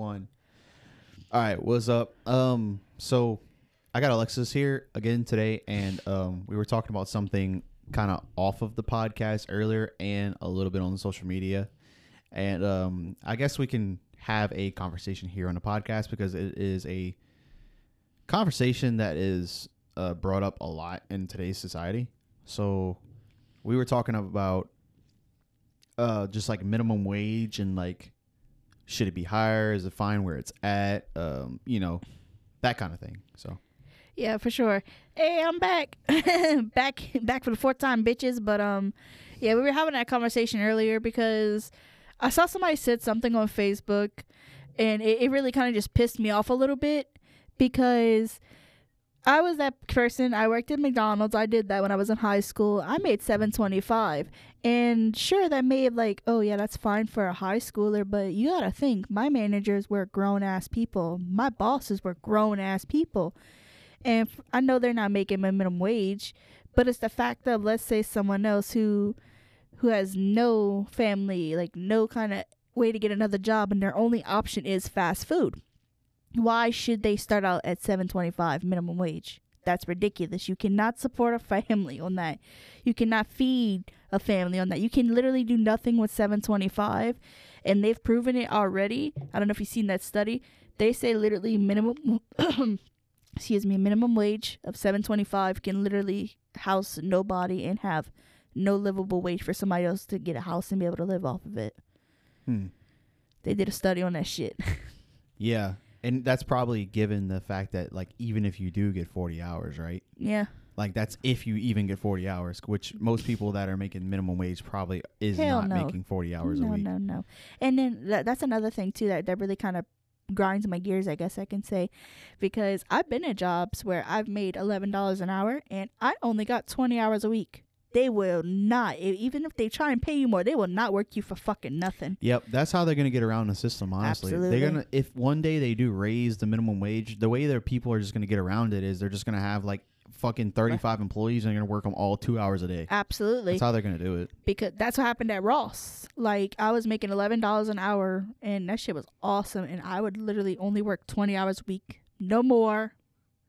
One. All right, what's up? Um, so I got Alexis here again today, and um, we were talking about something kind of off of the podcast earlier, and a little bit on social media, and um, I guess we can have a conversation here on the podcast because it is a conversation that is uh, brought up a lot in today's society. So we were talking about uh, just like minimum wage and like should it be higher? Is it fine where it's at? Um, you know, that kind of thing. So Yeah, for sure. Hey, I'm back, back, back for the fourth time, bitches. But um, yeah, we were having that conversation earlier because I saw somebody said something on Facebook, and it, it really kind of just pissed me off a little bit because I was that person. I worked at McDonald's. I did that when I was in high school. I made seven twenty five, and sure, that have like, oh yeah, that's fine for a high schooler. But you gotta think, my managers were grown ass people. My bosses were grown ass people, and I know they're not making minimum wage, but it's the fact of let's say someone else who, who has no family, like no kind of way to get another job, and their only option is fast food why should they start out at 725 minimum wage? That's ridiculous. You cannot support a family on that. You cannot feed a family on that. You can literally do nothing with 725 and they've proven it already. I don't know if you've seen that study. They say literally minimum excuse me minimum wage of 725 can literally house nobody and have no livable wage for somebody else to get a house and be able to live off of it. Hmm. they did a study on that shit. Yeah, and that's probably given the fact that like even if you do get forty hours, right? yeah Like that's if you even get forty hours, which most people that are making minimum wage probably is Hell not no. making forty hours no, a week. No, no, no. And then that, that's another thing too that, that really kind of grinds my gears, I guess I can say, because I've been at jobs where I've made eleven dollars an hour and I only got twenty hours a week. They will not, even if they try and pay you more, they will not work you for fucking nothing. Yep, that's how they're gonna get around the system. Honestly, Absolutely. they're gonna if one day they do raise the minimum wage, the way their people are just gonna get around it is they're just gonna have like fucking thirty five employees and they're gonna work them all two hours a day. Absolutely, That's how they're gonna do it. because that's what happened at Ross. Like I was making eleven dollars an hour, and that shit was awesome. And I would literally only work twenty hours a week, no more,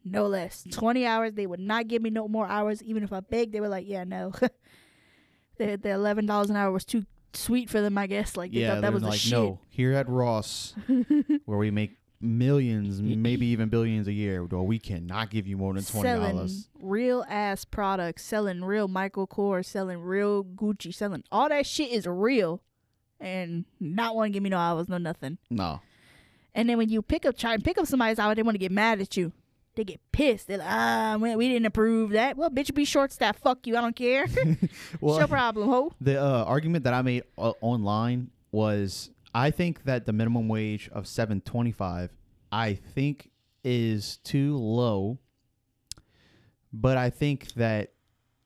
no less. Mm. Twenty hours. They would not give me no more hours, even if I begged. They were like, "Yeah, no." the the eleven dollars an hour was too sweet for them. I guess. Like they yeah, thought that was like shit. no. Here at Ross, where we make millions, maybe even billions a year, well, we cannot give you more than twenty selling dollars. real ass products, selling real Michael Kors, selling real Gucci, selling all that shit is real, and not want to give me no hours, no nothing. No, And then when you pick up, try and pick up somebody's hour, they want to get mad at you. They get pissed. They're like, ah, we we didn't approve that. Well, bitch, be short staff. Fuck you. I don't care. well, It's your problem, ho. The uh, argument that I made uh, online was I think that the minimum wage of 725 I think is too low. But I think that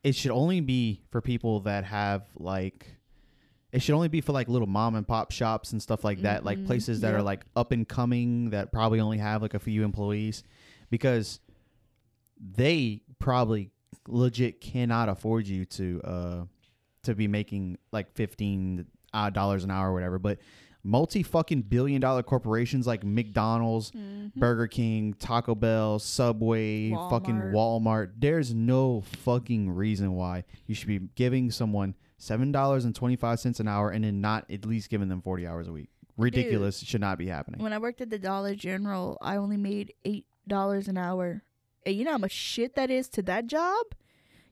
it should only be for people that have like it should only be for like little mom and pop shops and stuff like that, like Mhm, places that are like up and coming that probably only have like a few employees because they probably legit cannot afford you to uh to be making like 15 uh, dollars an hour or whatever but multi fucking billion dollar corporations like McDonald's, Burger King, Taco Bell, Subway, fucking Walmart. Walmart, there's no fucking reason why you should be giving someone $7.25 an hour and then not at least giving them 40 hours a week. Ridiculous. Should not be happening. When I worked at the Dollar General, I only made eight dollars an hour. And you know how much shit that is to that job?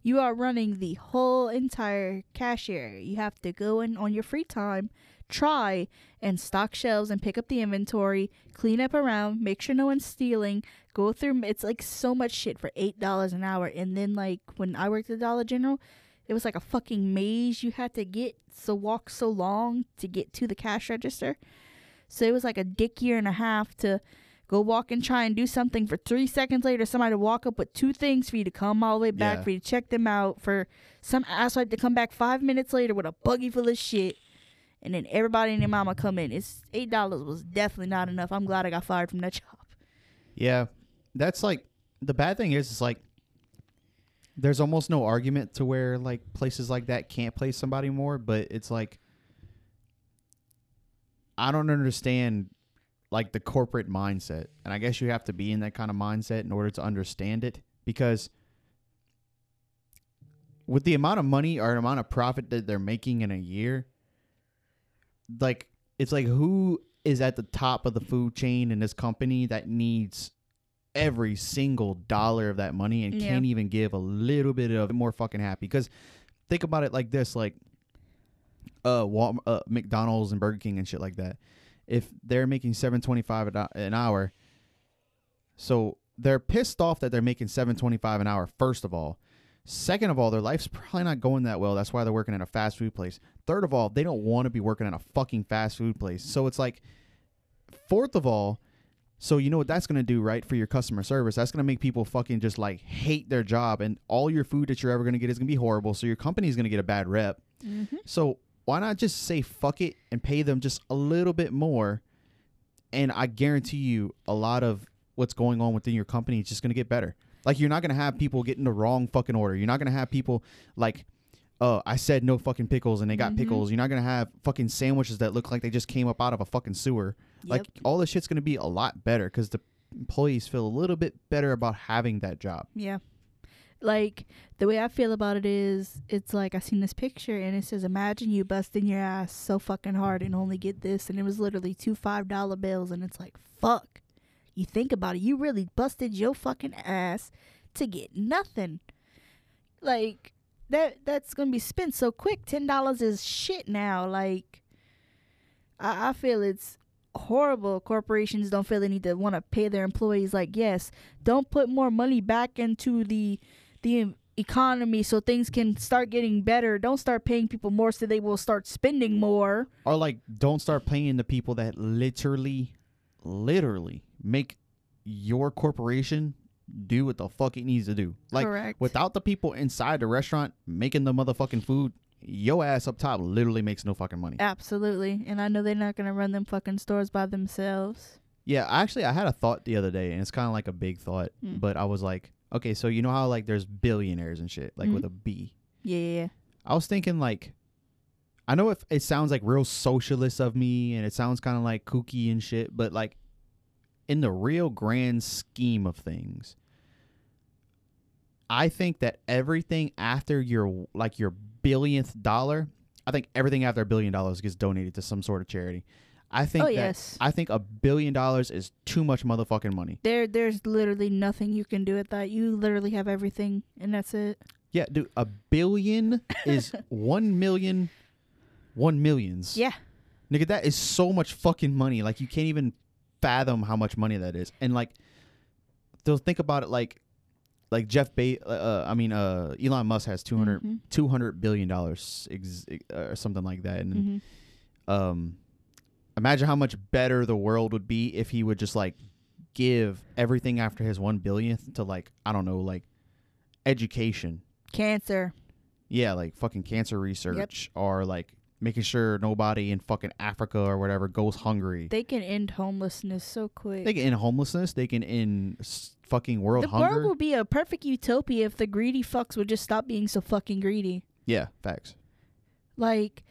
You are running the whole entire cashier. You have to go in on your free time, try and stock shelves and pick up the inventory, clean up around, make sure no one's stealing, go through it's like so much shit for eight dollars an hour. And then like when I worked at Dollar General, it was like a fucking maze you had to get so walk so long to get to the cash register. So it was like a dick year and a half to go walk and try and do something for three seconds later. Somebody to walk up with two things for you to come all the way back Yeah. for you to check them out. For some asshole to come back five minutes later with a buggy full of shit. And then everybody and their mama come in. It's eight dollars was definitely not enough. I'm glad I got fired from that job. Yeah, that's like the bad thing is, it's like there's almost no argument to where like places like that can't pay somebody more, but it's like I don't understand like the corporate mindset. And I guess you have to be in that kind of mindset in order to understand it because with the amount of money or amount of profit that they're making in a year, like it's like who is at the top of the food chain in this company that needs every single dollar of that money and Yeah. can't even give a little bit of more fucking happy because think about it like this like uh, Wal- uh McDonald's and Burger King and shit like that if they're making 725 an hour. So they're pissed off that they're making 725 an hour first of all. Second of all their life's probably not going that well. That's why they're working at a fast food place. Third of all they don't want to be working at a fucking fast food place. So it's like fourth of all so you know what that's going to do right for your customer service? That's going to make people fucking just like hate their job and all your food that you're ever going to get is going to be horrible so your company's going to get a bad rep. Mm-hmm. so why not just say fuck it and pay them just a little bit more? And I guarantee you, a lot of what's going on within your company is just going to get better. Like you're not going to have people getting the wrong fucking order. You're not going to have people like, oh, I said no fucking pickles and they got Mhm. pickles. You're not going to have fucking sandwiches that look like they just came up out of a fucking sewer. Like all this shit's going to be a lot better because the employees feel a little bit better about having that job. Yeah. Like the way I feel about it is it's like I seen this picture and it says imagine you busting your ass so fucking hard and only get this and it was literally two five dollar bills and it's like fuck. You think about it, you really busted your fucking ass to get nothing. Like that that's gonna be spent so quick. Ten dollars is shit now. Like I, I feel it's horrible corporations don't feel they need to want to pay their employees like yes don't put more money back into the the economy so things can start getting better. Don't start paying people more so they will start spending more. Or like don't start paying the people that literally literally make your corporation do what the fuck it needs to do. Like correct. without the people inside the restaurant making the motherfucking food your ass up top literally makes no fucking money. Absolutely. And i know they're not gonna run them fucking stores by themselves. Yeah actually i had a thought the other day and it's kind of like a big thought Mm. but i was like okay so you know how like there's billionaires and shit like Mhm. with a b yeah, yeah, yeah. I was thinking like I know if it sounds like real socialist of me and it sounds kind of like kooky and shit, but like in the real grand scheme of things, I think that everything after your like your billionth dollar, I think everything after a billion dollars gets donated to some sort of charity. I think oh that yes I think a billion dollars is too much motherfucking money. there there's literally nothing you can do with that you literally have everything and that's it Yeah, dude, a billion is one million one millions. yeah Nigga, that is so much fucking money. Like you can't even fathom how much money that is. And like, they'll think about it like, like Jeff Be- uh, I mean, uh, Elon Musk has 200, Mhm. 200 billion dollars ex- uh, or something like that. And Mhm. um, imagine how much better the world would be if he would just like give everything after his one billionth to like I don't know, like education. cancer Yeah, like fucking cancer research or like making sure nobody in fucking Africa or whatever goes hungry. they can end homelessness so quick They can end homelessness. They can end fucking world the hunger. world would be a perfect utopia if the greedy fucks would just stop being so fucking greedy. yeah, facts. Like,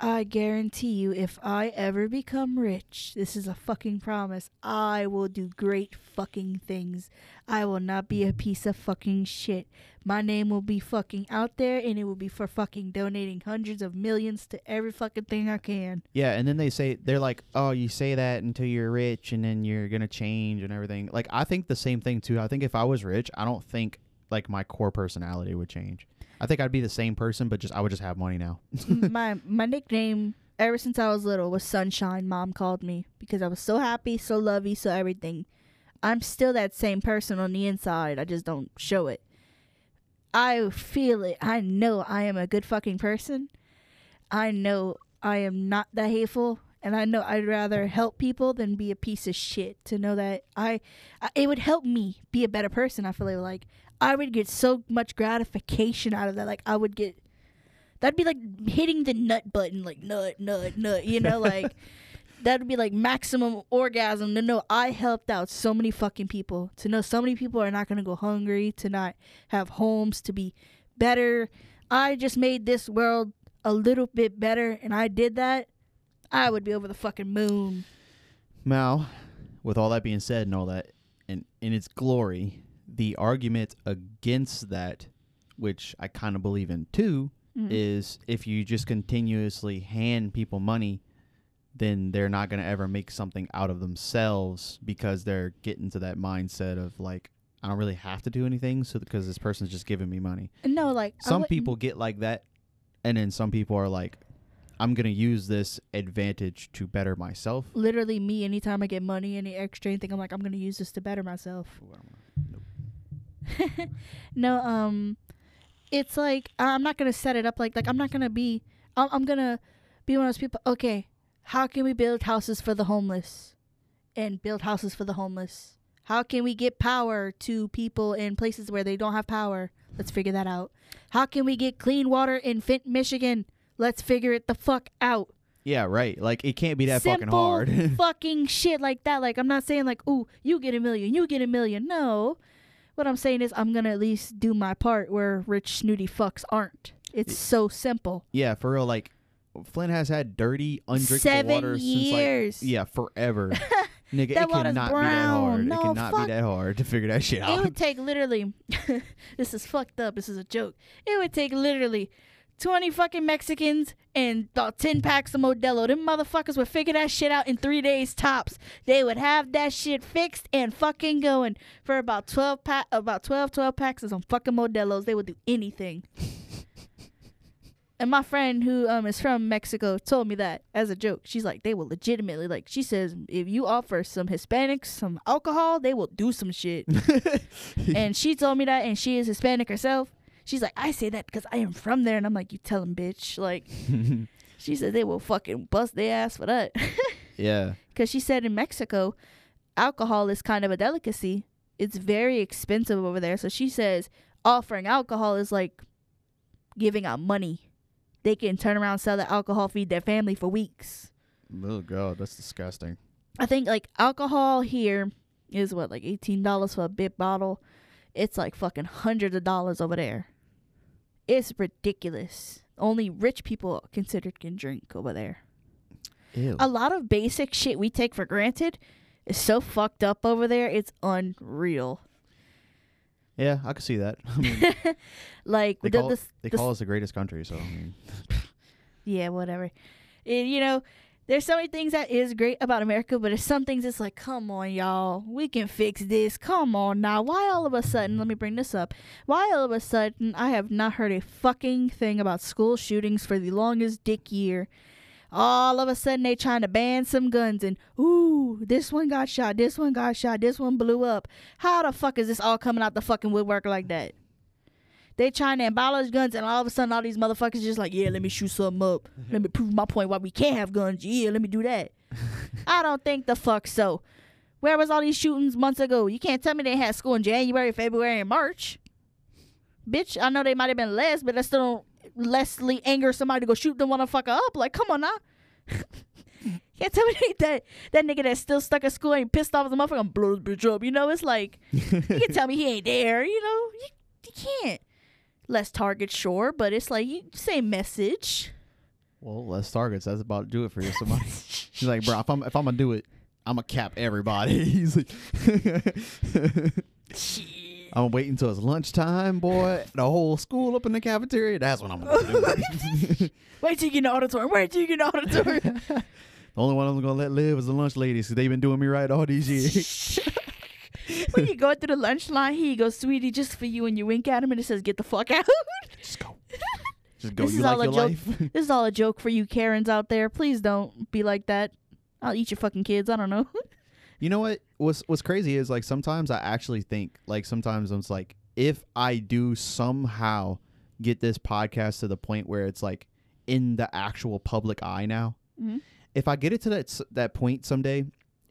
I guarantee you, if I ever become rich, this is a fucking promise, I will do great fucking things. I will not be a piece of fucking shit. My name will be fucking out there, and it will be for fucking donating hundreds of millions to every fucking thing I can. Yeah, and then they say they're like, "Oh, you say that until you're rich, and then you're gonna change and everything." Like, I think the same thing too. I think if I was rich, I don't think like my core personality would change. I think I'd be the same person, but just I would just have money now. my my nickname ever since I was little was Sunshine. Mom called me because I was so happy, so lovey, so everything. I'm still that same person on the inside. I just don't show it. I feel it. I know I am a good fucking person. I know I am not that hateful, and I know I'd rather help people than be a piece of shit. To know that I, I it would help me be a better person. I feel like I would get so much gratification out of that. Like I would get That'd be like hitting the nut button, like nut, nut, nut. You know, like that'd be like maximum orgasm to know I helped out so many fucking people. To know so many people are not gonna go hungry, to not have homes, to be better. I just made this world a little bit better, and I did that. I would be over the fucking moon. Now, with all that being said and all that, and in its glory, the argument against that, which I kind of believe in too, Mhm. is if you just continuously hand people money, then they're not going to ever make something out of themselves because they're getting to that mindset of like, I don't really have to do anything, so because this person's just giving me money. no, like Some people get like that, and then some people are like, I'm going to use this advantage to better myself. literally me anytime I get money, any extra anything, I'm like, I'm gonna use this to better myself. no, um, it's like I'm not gonna set it up like like I'm not gonna be. I'm, I'm gonna be one of those people. Okay, how can we build houses for the homeless, and build houses for the homeless? How can we get power to people in places where they don't have power? Let's figure that out. How can we get clean water in Flint, Michigan? Let's figure it the fuck out. Yeah, right. Like it can't be that fucking Simple hard. fucking shit like that. Like I'm not saying like, ooh, you get a million, you get a million. No. What I'm saying is I'm gonna at least do my part where rich snooty fucks aren't. It's so simple. yeah, for real. Like Flint has had dirty, undrinkable Seven water years. since like yeah, forever. Nigga, That it water's cannot be that brown. hard. No, it cannot fuck. be that hard to figure that shit out. It would take literally this is fucked up, this is a joke. It would take literally twenty fucking Mexicans and about ten packs of Modelo. Them motherfuckers would figure that shit out in three days tops. They would have that shit fixed and fucking going for about twelve pack about 12, 12 packs of some fucking Modelos. They would do anything. And my friend who um is from Mexico told me that as a joke. She's like, they will legitimately like she says, if you offer some Hispanics some alcohol, they will do some shit. and she told me that, and she is Hispanic herself. She's like, I say that because I am from there, and I'm like, you tell them, bitch. Like, she said they will fucking bust their ass for that. yeah. Because she said in Mexico, alcohol is kind of a delicacy. It's very expensive over there. So she says offering alcohol is like giving out money. They can turn around, sell the alcohol, feed their family for weeks. Oh god, that's disgusting. I think like alcohol here is what like eighteen dollars for a big bottle. It's like fucking hundreds of dollars over there. It's ridiculous. Only rich people considered can drink over there. Ew. A lot of basic shit we take for granted is so fucked up over there. It's unreal. yeah, I can see that. I mean, Like they the, call, the, they the- call us the greatest country, so I mean, yeah, whatever. And, you know, there's so many things that is great about America, but there's some things it's like, come on, y'all, we can fix this. Come on now. Why all of a sudden? Let me bring this up. Why all of a sudden I have not heard a fucking thing about school shootings for the longest dick year. All of a sudden they trying to ban some guns and ooh, this one got shot, this one got shot, this one blew up. How the fuck is this all coming out the fucking woodwork like that? They trying to abolish guns, and all of a sudden, all these motherfuckers just like, yeah, let me shoot something up. Let me prove my point why we can't have guns. Yeah, let me do that. I don't think the fuck so. Where was all these shootings months ago? You can't tell me they had school in January, February, and March. Bitch, I know they might have been less, but that still don't lessly anger somebody to go shoot the motherfucker up. Like, come on now. can't tell me that that nigga that's still stuck at school ain't pissed off as a motherfucker and blow this bitch up. You know, it's like you can tell me he ain't there. You know, you, you can't. Less targets, sure, but it's like you same message. well, less targets. That's about to do it for you. Somebody. She's like, bro, if I'm if I'm gonna do it, I'm gonna cap everybody. He's like, I'm gonna until it's lunchtime, boy. The whole school up in the cafeteria. That's what I'm gonna do. Wait till you get in the auditorium. Wait till you get in the auditorium. the only one I'm gonna let live is the lunch ladies. Cause they've been doing me right all these years. When you go through the lunch line, here you go, sweetie, just for you, and you wink at him, and it says, "Get the fuck out." Just go. Just go. This you is like all a joke. life. this is all a joke for you Karens out there. Please don't be like that. I'll eat your fucking kids. I don't know. You know what? What's what's crazy is like sometimes I actually think like sometimes I'm just like if I do somehow get this podcast to the point where it's like in the actual public eye now, Mhm. if I get it to that that point someday,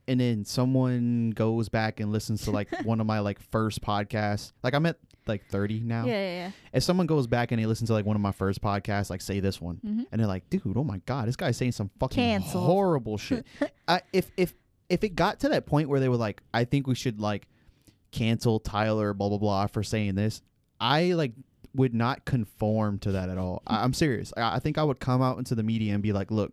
and then someone goes back and listens to like one of my like first podcasts, like I'm at like 30 now. yeah, yeah, If someone goes back and they listen to like one of my first podcasts, like say this one, yeah. hmm and they're like, "Dude, oh my god, this guy's saying some fucking Canceled. horrible shit." I, if if if it got to that point where they were like, "I think we should like cancel Tyler, blah blah blah, for saying this," I like would not conform to that at all. I, I'm serious. I, I think I would come out into the media and be like, "Look,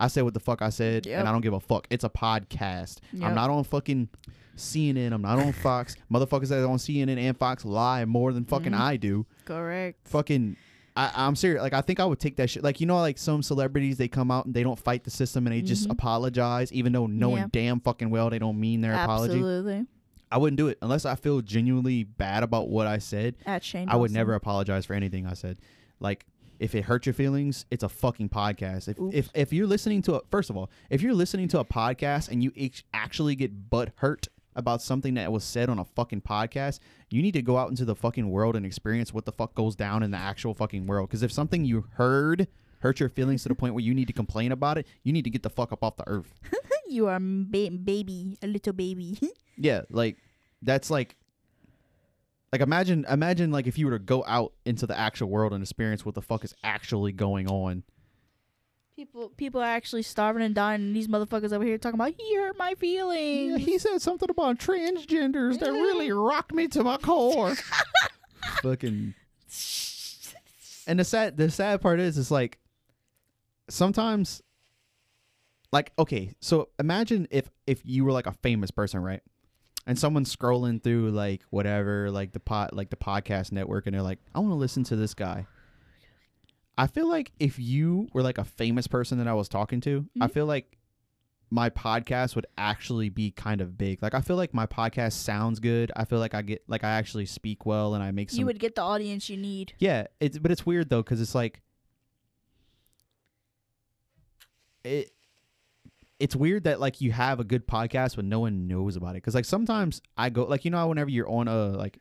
I said what the fuck I said, Yep. and I don't give a fuck. It's a podcast. Yep. I'm not on fucking CNN. I'm not on Fox. Motherfuckers that are on CNN and Fox lie more than fucking Mhm. I do. Correct. Fucking. I, I'm serious. Like I think I would take that shit. Like you know, like some celebrities, they come out and they don't fight the system and they just Mhm. apologize, even though knowing Yeah. damn fucking well they don't mean their apology. Absolutely. I wouldn't do it unless I feel genuinely bad about what I said. At Shane. I would never apologize for anything I said. Like if it hurt your feelings, it's a fucking podcast. If if if you're listening to a first of all, if you're listening to a podcast and you actually get butt hurt about something that was said on a fucking podcast, you need to go out into the fucking world and experience what the fuck goes down in the actual fucking world. Because if something you heard hurt your feelings to the point where you need to complain about it, you need to get the fuck up off the earth. You are a ba- baby, a little baby. Yeah, like that's like like imagine imagine like if you were to go out into the actual world and experience what the fuck is actually going on. people, people are actually starving and dying, and these motherfuckers over here talking about he hurt my feelings. He said something about transgenders that really rocked me to my core. Fucking And the sad the sad part is it's like sometimes like okay, so imagine if if you were like a famous person, right? And someone's scrolling through like whatever, like the pot like the podcast network and they're like, I want to listen to this guy. I feel like if you were like a famous person that I was talking to, I Mhm. feel like my podcast would actually be kind of big. Like I feel like my podcast sounds good. I feel like I get like I actually speak well and I make some you would get the audience you need. yeah, it's but it's weird though because it's like it. It's weird that like you have a good podcast but no one knows about it because like sometimes I go like you know whenever you're on a like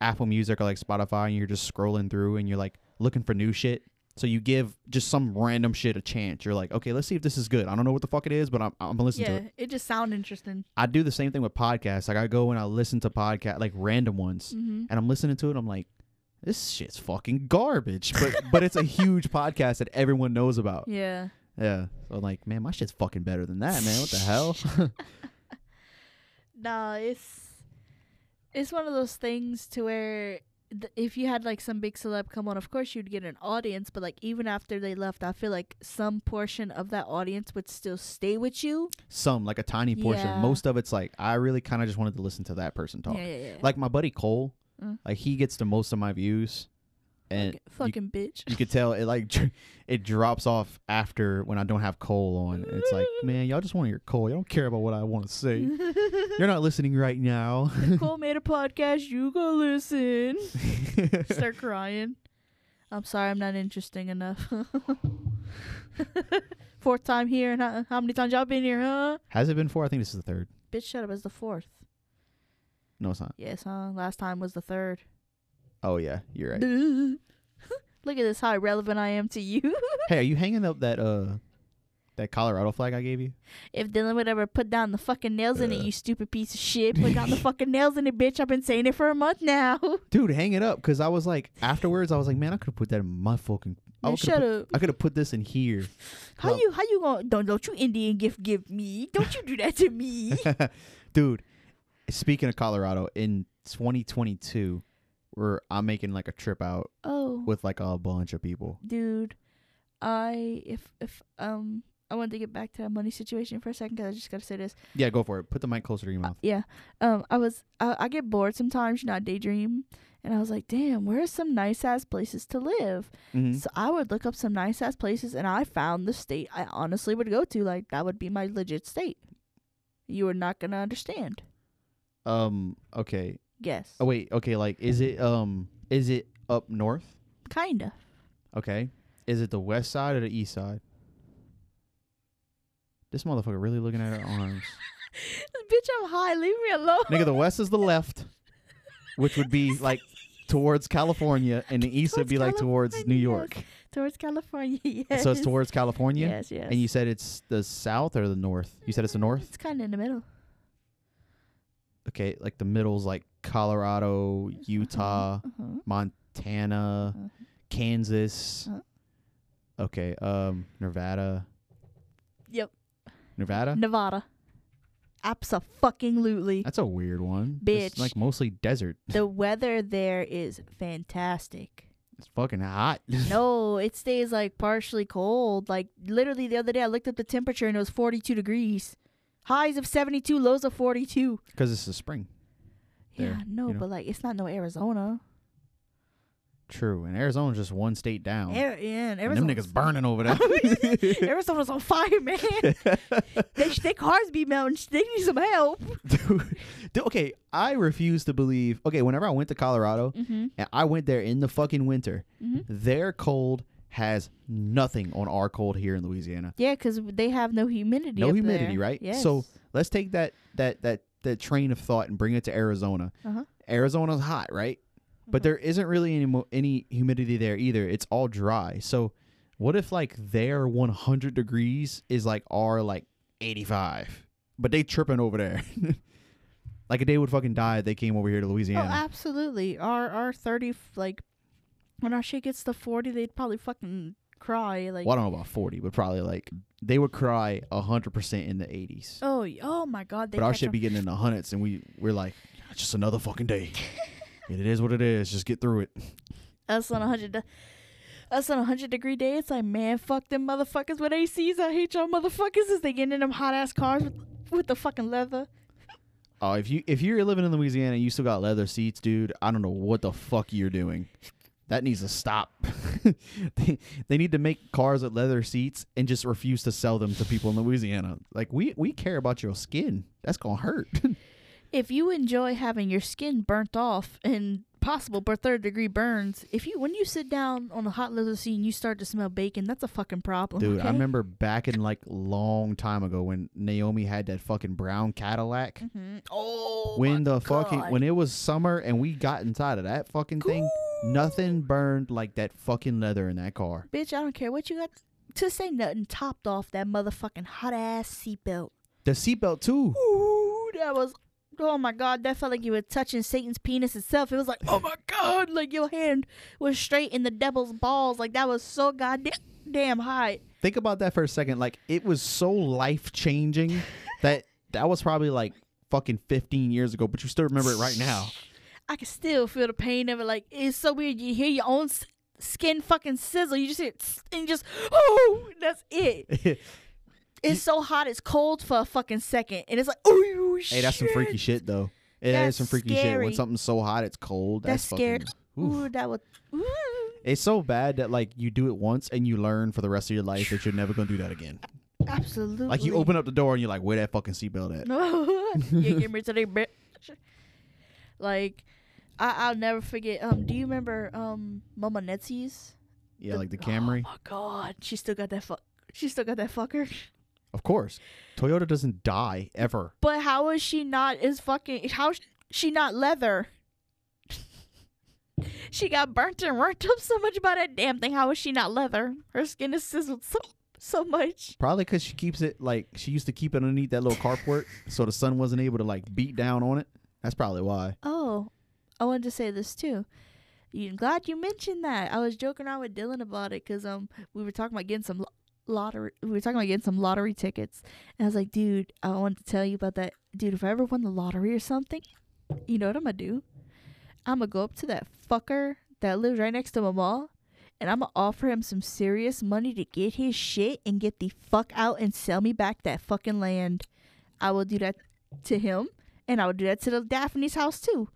Apple Music or like Spotify and you're just scrolling through and you're like looking for new shit so you give just some random shit a chance you're like okay let's see if this is good I don't know what the fuck it is but I'm I'm gonna listen to Yeah, it it just sound interesting. I do the same thing with podcasts like I go and I listen to podcast like random ones Mm-hmm. and I'm listening to it. I'm like, this shit's fucking garbage. But but it's a huge podcast that everyone knows about. Yeah. Yeah. So I'm like, man, my shit's fucking better than that, man. What the hell? Nah, it's it's one of those things to where th- if you had like some big celeb come on, of course you'd get an audience, but like even after they left, I feel like some portion of that audience would still stay with you. Some like a tiny portion. Yeah. Most of it's like I really kind of just wanted to listen to that person talk. Yeah, yeah, yeah. Like my buddy Cole, Mm. like he gets the most of my views, and fucking, fucking bitch. you could tell it like it drops off after when I don't have Cole on. It's like, man, y'all just want to hear Cole. You don't care about what I want to say. You're not listening right now. Cole made a podcast. You go listen. Start crying. I'm sorry, I'm not interesting enough. Fourth time here, and how, how many times y'all been here, huh? Has it been four? I think this is the third. Bitch, shut up. It's the fourth. No, it's not. Yes, huh? Last time was the third. Oh yeah, you're right. Look at this, how irrelevant I am to you. hey, are you hanging up that uh that Colorado flag I gave you? if Dillan would ever put down the fucking nails in it, Uh. you stupid piece of shit. Put down the fucking nails in it, bitch. I've been saying it for a month now. Dude, hang it up because I was like afterwards I was like, man, I could have put that in my fucking. I shut put, up. I could have put this in here. How you how you gonna don't don't you Indian gift give me? Don't you do that to me? Dude, speaking of Colorado, in 2022, where I'm making like a trip out oh, with like a bunch of people. dude, I if if um I wanted to get back to that money situation for a second because I just gotta say this. Yeah, go for it. Put the mic closer to your mouth. Yeah, um, I was I, I get bored sometimes, you know, I daydream, and I was like, damn, where are some nice ass places to live? Mhm. So I would look up some nice ass places, and I found the state I honestly would go to. Like that would be my legit state. You are not gonna understand. Um. Okay. Guess. Oh wait. Okay. Like, is it um? Is it up north? Kinda. Okay. Is it the west side or the east side? This motherfucker really looking at her arms. Bitch, I'm high. Leave me alone. Nigga, the west is the left, which would be like towards California, and the east would Towards be like towards New York. yes. Towards California. Yes. So it's towards California. Yes, yes. And you said it's the south or the north? You said it's the north? It's kind of in the middle. Okay, like the middle's like Colorado, Utah, Uh-huh. Montana, Uh-huh. Kansas. Uh-huh. Okay, um Nevada. Yep. Nevada? Nevada. Absolutely. That's a weird one. Bitch. It's like mostly desert. the weather there is fantastic. It's fucking hot. no, it stays like partially cold. Like literally the other day, I looked up the temperature and it was 42 degrees. Highs of 72, lows of 42. Because it's the spring. Yeah, no, you know? but like it's not no Arizona. True. And Arizona's just one state down. Ar- yeah, and and them Arizona's niggas burning over there. Arizona's on fire, man. they, their cars be melting. They need some help. Dude, dude, okay, I refuse to believe. Okay, whenever I went to Colorado, Mm-hmm. and I went there in the fucking winter, Mhm. their cold has nothing on our cold here in Louisiana. Yeah, because they have no humidity. No humidity, there. right? Yes. So let's take that that that that train of thought and bring it to Arizona. Uh-huh. Arizona's hot, right? But Mhm. there isn't really any mo- any humidity there either. It's all dry. So what if like their 100 degrees is like our like 85, but they tripping over there? like they would fucking die if they came over here to Louisiana. Oh, Louisiana. absolutely. Our our thirty like when our shit gets to forty, they'd probably fucking cry. Like, well, I don't know about 40, but probably like they would cry 100% in the 80s. oh, oh my god, they but our shit be getting in the hundreds, and we we're like, it's just another fucking day. it is what it is. Just get through it. us on a hundred. de- Us on a hundred degree day, it's like man, fuck them motherfuckers with ACs. I hate y'all motherfuckers as they get in them hot ass cars with with the fucking leather. Oh, if you if you're living in Louisiana and you still got leather seats, dude, I don't know what the fuck you're doing. That needs to stop. they, they need to make cars with leather seats and just refuse to sell them to people in Louisiana. Like we we care about your skin. That's gonna hurt. If you enjoy having your skin burnt off and possible but third degree burns, if you when you sit down on a hot leather seat and you start to smell bacon, that's a fucking problem. Dude, I remember back in like long time ago when Naomi had that fucking brown Cadillac. Mhm. Oh, when my the fucking when it was summer and we got inside of that fucking thing, nothing burned like that fucking leather in that car. Bitch, I don't care what you got to say. Nothing topped off that motherfucking hot ass seatbelt. The seatbelt too. Ooh, that was. Oh my god, that felt like you were touching Satan's penis itself. It was like, oh my god, like your hand was straight in the devil's balls. Like that was so goddamn damn hot. Think about that for a second. Like it was so life changing that that was probably like fucking 15 years ago, but you still remember it right now. I can still feel the pain of it. Like it's so weird. You hear your own s- skin fucking sizzle. You just hear, tss, and just, oh, that's it. It's so hot. It's cold for a fucking second, and it's like, oh, hey, that's some freaky shit though. It is That's some freaky shit when something's so hot it's cold. That's, That's scary. fucking. Ooh, that would. Ooh. It's so bad that like you do it once and you learn for the rest of your life that you're never gonna do that again. Absolutely. Like you open up the door and you're like, where that fucking seatbelt at? No, you get me today, bitch. Like, I, I'll never forget. Um, do you remember um Mama Netsy's? Yeah, like the Camry. Oh my god, she still got that fuck. She still got that fucker. Of course, Toyota doesn't die ever. But how is she not as fucking? How is she not leather? she got burnt and burnt up so much by that damn thing. How is she not leather? Her skin is sizzled so so much. Probably because she keeps it like she used to keep it underneath that little carport, so the sun wasn't able to like beat down on it. That's probably why. Oh, I wanted to say this too. You glad you mentioned that. I was joking around with Dillan about it because um we were talking about getting some lo- lottery. We were talking about getting some lottery tickets, and I was like, dude, I wanted to tell you about that. Dude, if I ever won the lottery or something, you know what I'm gonna do? I'm gonna go up to that fucker that lives right next to my mall, and I'm gonna offer him some serious money to get his shit and get the fuck out and sell me back that fucking land. I will do that to him, and I will do that to the Daphne's house too.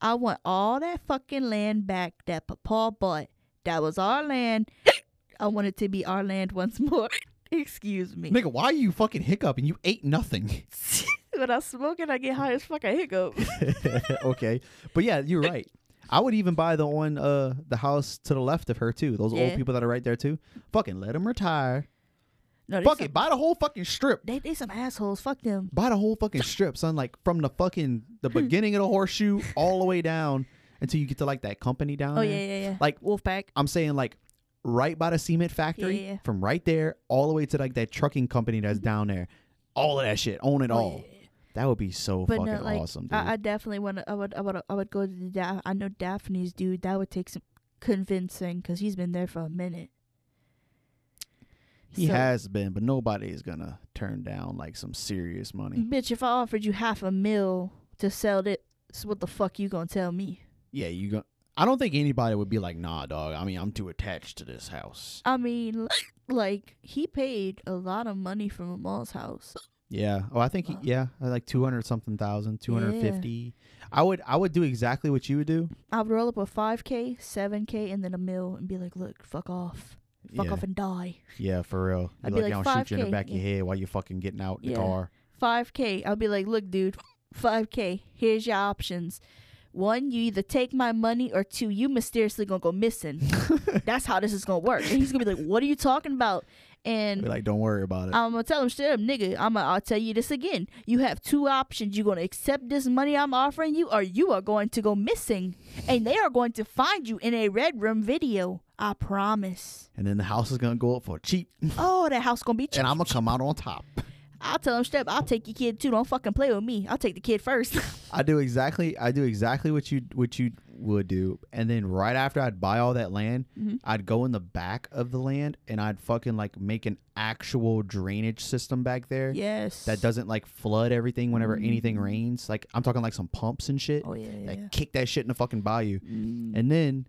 I want all that fucking land back that Papa bought. That was our land. I want it to be our land once more. Excuse me. Nigga, why are you fucking hiccup and you ate nothing? when I smoke it, I get high as fuck. I hiccup. okay, but yeah, you're right. I would even buy the one, uh, the house to the left of her too. Those old people that are right there too. Fucking let them retire. No, Fuck some, it, buy the whole fucking strip. They, they some assholes. Fuck them. Buy the whole fucking strip, son. Like from the fucking the beginning of the horseshoe all the way down until you get to like that company down there. Oh there. yeah, yeah, yeah. Like Wolfpack. I'm saying like right by the cement factory, Yeah, yeah. from right there all the way to like that trucking company that's mm-hmm. down there. All of that shit, own it Oh, all. yeah. That would be so But fucking no, like awesome, dude. I, I definitely want to. I would. I would. I would go to the. Da- I know Daphne's dude. That would take some convincing because he's been there for a minute. He So- has been, but nobody is gonna turn down like some serious money. Bitch, if I offered you half a mil to sell it, what the fuck you gonna tell me? Yeah, you go. I don't think anybody would be like, nah, dog. I mean, I'm too attached to this house. I mean, like he paid a lot of money from a mall's house. Yeah. Oh, I think he, yeah, uh, like two hundred something thousand, two hundred fifty. I would I would do exactly what you would do. I would roll up a five k, seven k, and then a mill, and be like, "Look, fuck off, fuck yeah. off and die." yeah, for real. I'd be like, like, I'll shoot you in the 5K, back of your head while you're fucking getting out the Yeah. car. Five k. I'll be like, "Look, dude, five k. Here's your options. One, you either take my money, or two, you mysteriously gonna go missing. That's how this is gonna work." And he's gonna be like, "What are you talking about?" And Be like, don't worry about it. I'm gonna tell him straight up, nigga. I'm gonna, I'll tell you this again. You have two options. You're gonna accept this money I'm offering you, or you are going to go missing, and they are going to find you in a red room video. I promise. and then the house is gonna go up for cheap, Oh, that house gonna be cheap. and I'm gonna come out on top. I'll tell him straight up. I'll take your kid too. Don't fucking play with me. I'll take the kid first. I do exactly I do exactly what you what you would do, and then right after I'd buy all that land, Mhm. I'd go in the back of the land and I'd fucking like make an actual drainage system back there yes. that doesn't like flood everything whenever anything Mhm. rains. Like I'm talking like some pumps and shit. Oh yeah, yeah. Like yeah. kick that shit in the fucking bayou, Mm. and then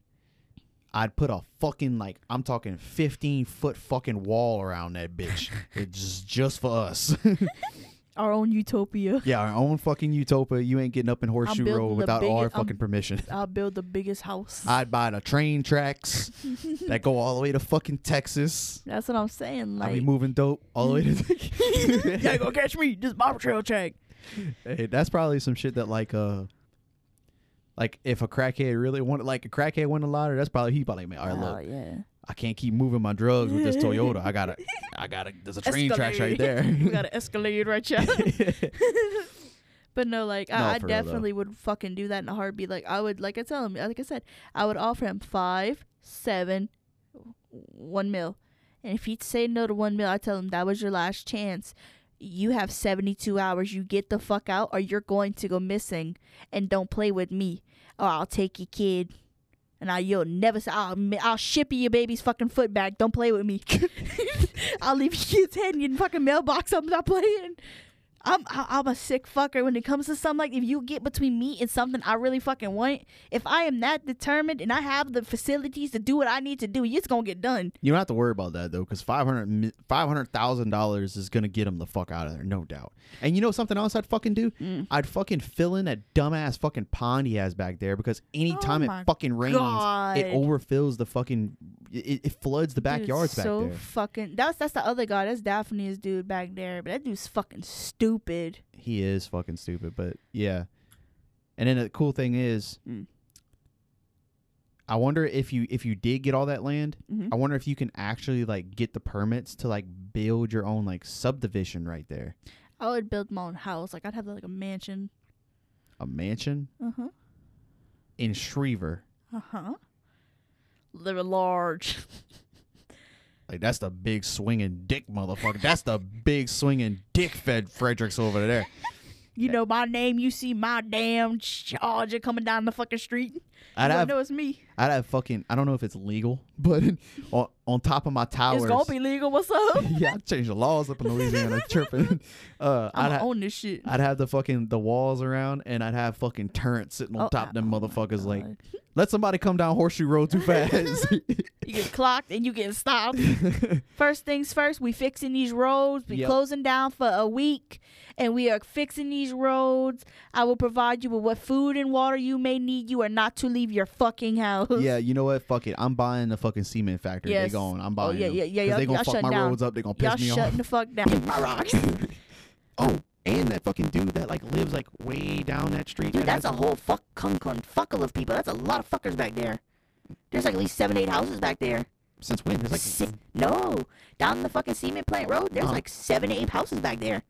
I'd put a fucking like I'm talking 15 foot fucking wall around that bitch. it's just just for us. Our own utopia. yeah, our own fucking utopia. You ain't getting up in Horseshoe Road without biggest- our I'm- fucking permission. I'll build the biggest house. I'd buy the train tracks that go all the way to fucking Texas. That's what I'm saying. I'd be moving dope all the way to. ain't gonna catch me. Just Bob Trail check. hey, that's probably some shit that like uh, like if a crackhead really wanted, like a crackhead won the lottery, that's probably he probably like, man, all right, Oh look, yeah. I can't keep moving my drugs with this Toyota. I gotta, I gotta. There's a train tracks right there. you got to escalate right here. but no, like No, I, I for real, definitely would fucking do that in a heartbeat. Like I would, like I tell him, like I said, I would offer him five, seven, one mil, and if he'd say no to one mil, I tell him that was your last chance. You have 72 hours. You get the fuck out, or you're going to go missing. And don't play with me, or I'll take your kid. And I, you'll never say, I'll, I'll ship you your baby's fucking foot back. Don't play with me. I'll leave your kid's head in your fucking mailbox. I'm not playing. I'm I'm a sick fucker when it comes to something like if you get between me and something I really fucking want. If I am that determined and I have the facilities to do what I need to do, it's gonna get done. You don't have to worry about that though, because five hundred five hundred thousand dollars is gonna get him the fuck out of there, no doubt. And you know something else I'd fucking do? Mm. I'd fucking fill in that dumbass fucking pond he has back there because anytime Oh it fucking rains, God. it overfills the fucking, it, it floods the backyards Dude, back so there. fucking that's that's the other guy. That's Daphne's dude back there, but that dude's fucking stupid. He is fucking stupid, but yeah. And then the cool thing is, Mm. I wonder if you if you did get all that land, Mhm. I wonder if you can actually like get the permits to like build your own like subdivision right there, I would build my own house. Like I'd have like a mansion. a mansion Uh huh. in Schriever. Uh huh. Live large. Like that's the big swinging dick motherfucker. That's the big swinging dick fed Fredericks over there. You know my name. You see my damn charger coming down the fucking street. You have know it's me. I'd have fucking I don't know if it's legal, but on, on top of my towers. It's gonna be legal. What's up? yeah, I changed the laws up in Louisiana. tripping. Uh, I'm I'd, ha- own this shit. I'd have the fucking the walls around, and I'd have fucking turrets sitting on Oh, top of them oh motherfuckers. Like. Let somebody come down Horseshoe Road too fast. you get clocked and you get stopped. First things first, we fixing these roads. We Yep. closing down for a week, and we are fixing these roads. I will provide you with what food and water you may need. You are not to leave your fucking house. yeah, you know what? Fuck it. I'm buying the fucking cement factory. Yes. They going. I'm buying. Oh buying. yeah, them. yeah, yeah. 'Cause Y'all, they gonna y'all fuck my down. roads up. They gonna piss Y'all me shutting off. the fuck down. My rocks. Oh, and that fucking dude that like lives like way down that street. Dude, that that's a whole fuck con con fuckle of people. That's a lot of fuckers back there. There's like at least seven, eight houses back there. Since when? There's like. No, down the fucking cement plant road. There's like seven, eight houses back there.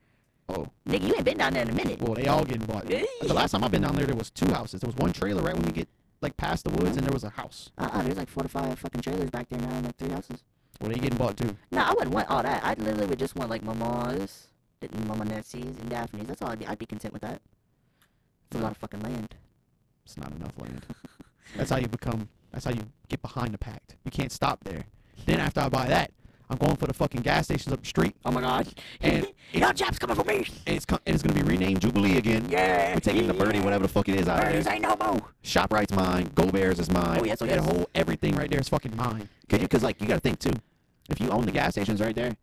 Oh, Nigga, you ain't been down there in a minute. well, they all getting bought. The last time I've been down there, there was two houses. There was one trailer right when you get like past the woods, and there was a house. Uh-uh, there's like four to five fucking trailers back there now, and like three houses. Well, they getting bought too. No, I wouldn't want all that. I literally would just want like Mama Nessie's, and Daphne's. That's all I'd be, I'd be content with that. It's a lot of fucking land. It's not enough land. That's how you become. That's how you get behind the pact. You can't stop there. Then after I buy that, I'm going for the fucking gas stations up the street, Oh my god. And- no job's coming for me. and it's co- and it's gonna be renamed Jubilee again. Yeah. We're taking the birdie, whatever the fuck it is out Birdies there. ain't no more. Shoprite's mine. Go Bears is mine. Oh, yes, oh, that yes. whole everything right there is fucking mine. Cause, you, cause like you gotta think too. If you own the gas stations right there,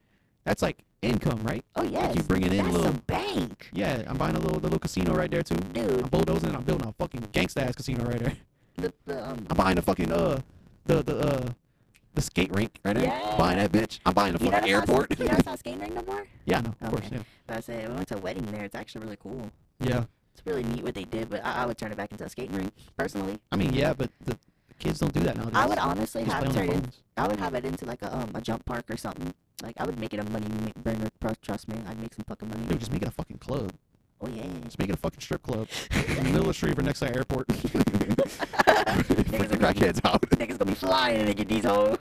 that's like income, right? Oh yes. you bringing in That's little- some bank. Yeah, I'm buying a little the little casino right there too. Dude. I'm Dude, bulldozing and I'm building a fucking gangsta ass casino right there. the, the um I'm buying the fucking uh the the uh the skate rink right there. Yeah. Buying that bitch. I'm buying the you know fucking that's not- airport. You know it's not skating rink no more? yeah, no, of course, Okay. yeah. But I said we went to a wedding there. It's actually really cool. Yeah. It's really neat what they did, but I, I would turn it back into a skating rink personally. I mean, yeah, but the, the kids don't do that nowadays. I would honestly have turned it. I would have it into like a um a jump park or something. Like I would make it a money burner. Trust me, I'd make some fucking money. Dude, just make it a fucking club. Oh yeah. It a fucking strip club. in the middle of Shreveport next to the airport. Put the crackheads out. Niggas gonna be flying to get these hoes.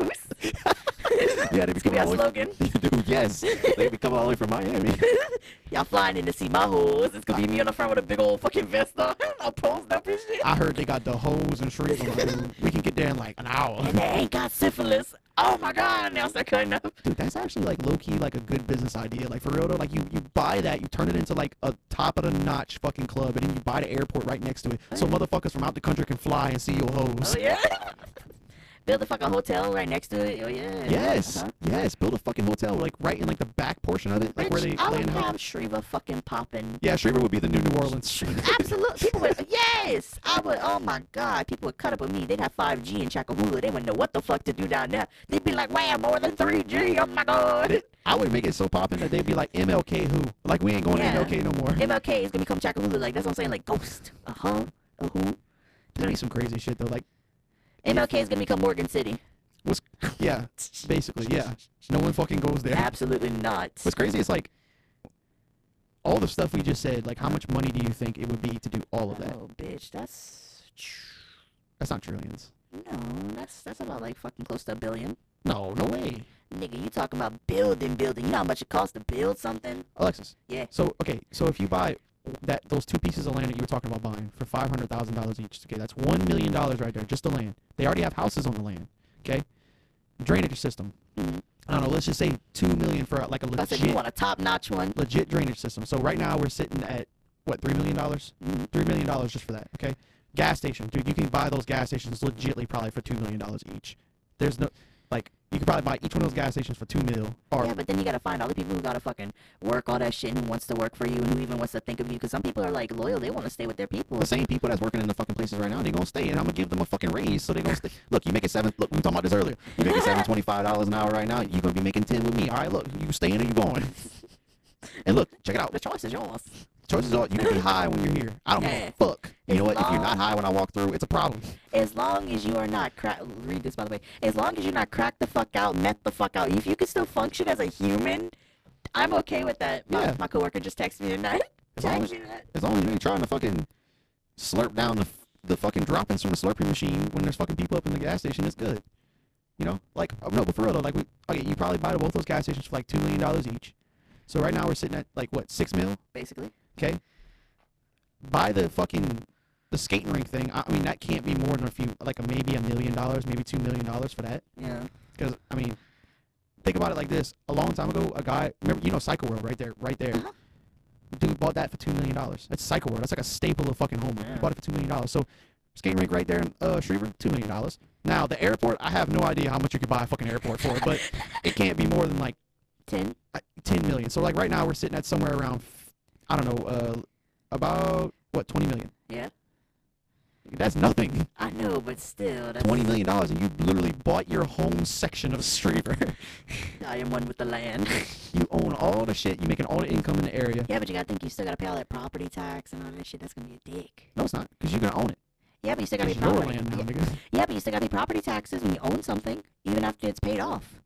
yeah, they be our all the way- slogan. Dude, yes. They be coming all the way from Miami. Y'all flying in to see my hoes. It's gonna be me on the front with a big old fucking vest on. I'll posed up and shit. I heard they got the hoes and Shreveport. We can get there in like an hour. And they ain't got syphilis. Oh my god, now start cutting up. Dude, that's actually like low key like a good business idea. Like for real though, like you you buy that, you turn it into like a top of the notch fucking club, and then you buy the airport right next to it, so motherfuckers from out the country can fly and see your hoes. Oh yeah. Build a fucking hotel right next to it. Oh yeah. Yes, Uh-huh. yes. Build a fucking hotel like right in like the back portion of it, like where they Bitch, I in would have Shreva fucking popping. Yeah, Shreveport would be the new New Orleans. Absolutely. People would, yes! I would, oh my god. People would cut up with me. They'd have 5G in Chacahoula. They wouldn't know what the fuck to do down there. They'd be like, wow, more than 3G. Oh my god. I would make it so popping that they'd be like MLK who? Like we ain't going Yeah. to MLK no more. MLK is gonna become Chacahoula. Like, that's what I'm saying. Like, ghost. Uh huh. Uh huh. That'd be some crazy shit though. Like MLK is gonna become Morgan City. what's yeah, basically yeah. No one fucking goes there. Absolutely not. What's crazy is like all the stuff we just said. Like how much money do you think it would be to do all of that? Oh, bitch. That's. That's not trillions. No, that's that's about like fucking close to a billion. No, no way. Nigga, you talking about building, building. You know how much it costs to build something? Alexis. Yeah. So okay, so if you buy that those two pieces of land that you were talking about buying for five hundred thousand dollars each, okay, that's one million dollars right there, just the land. They already have houses on the land. Okay, drainage system. Mhm. I don't know. Let's just say two million for like a I said, you want a top notch one? legit drainage system. So right now we're sitting at what three million dollars? Mhm. Three million dollars just for that. Okay, gas station, dude. You can buy those gas stations legitly probably for two million dollars each. There's no like you could probably buy each one of those gas stations for two mil. Or Yeah, but then you gotta find all the people who gotta fucking work all that shit and who wants to work for you and who even wants to think of you. Because some people are like loyal; they want to stay with their people. the same people that's working in the fucking places right now, they gonna stay, and I'm gonna give them a fucking raise, so they gonna stay. Look, you making seven. Look, we were talking about this earlier. You making seven twenty five dollars an hour right now. You gonna be making ten with me. All right, look, you staying or you going? And look, check it out. The choice is yours. Choices are you can be high when you're here. I don't give a fuck. You know what? If you're not high when I walk through, it's a problem. As long as you are not crack. Read this by the way. As long as you're not cracked the fuck out, met the fuck out. If you can still function as a human, I'm okay with that. My, Yeah. my coworker just texted me tonight. As long as, as long as you ain't trying to fucking slurp down the the fucking droppings from the slurping machine when there's fucking people up in the gas station, it's good. You know, like oh, no, but for real though, like we okay, you probably buy both those gas stations for like two million dollars each. So right now we're sitting at like what six mil. Basically. Okay. Buy the fucking the skating rink thing. I, I mean that can't be more than a few, like a, maybe a million dollars, maybe two million dollars for that. Yeah. Because I mean, think about it like this: a long time ago, a guy, remember you know Cycle World right there, right there. Uh-huh. Dude bought that for two million dollars. That's Cycle World. That's like a staple of fucking Houma. He Yeah. bought it for two million dollars. So skating rink right there in uh, Shreveport, two million dollars. Now the airport, I have no idea how much you could buy a fucking airport for, but it can't be more than like Ten. uh, 10 million. So like right now we're sitting at somewhere around I don't know, uh about what 20 million. Yeah. That's nothing. I know, but still, that's, 20 million dollars and you literally bought your home section of a Shreveport. I am one with the land. you own all the shit, you making all the income in the area. yeah, but you gotta think you still gotta pay all that property tax and all that shit. That's gonna be a dick. No, it's not cuz you're to own it. Yeah, but you still gotta pay property. land now, yeah, yeah, but you still gotta pay property taxes when you own something, even after it's paid off.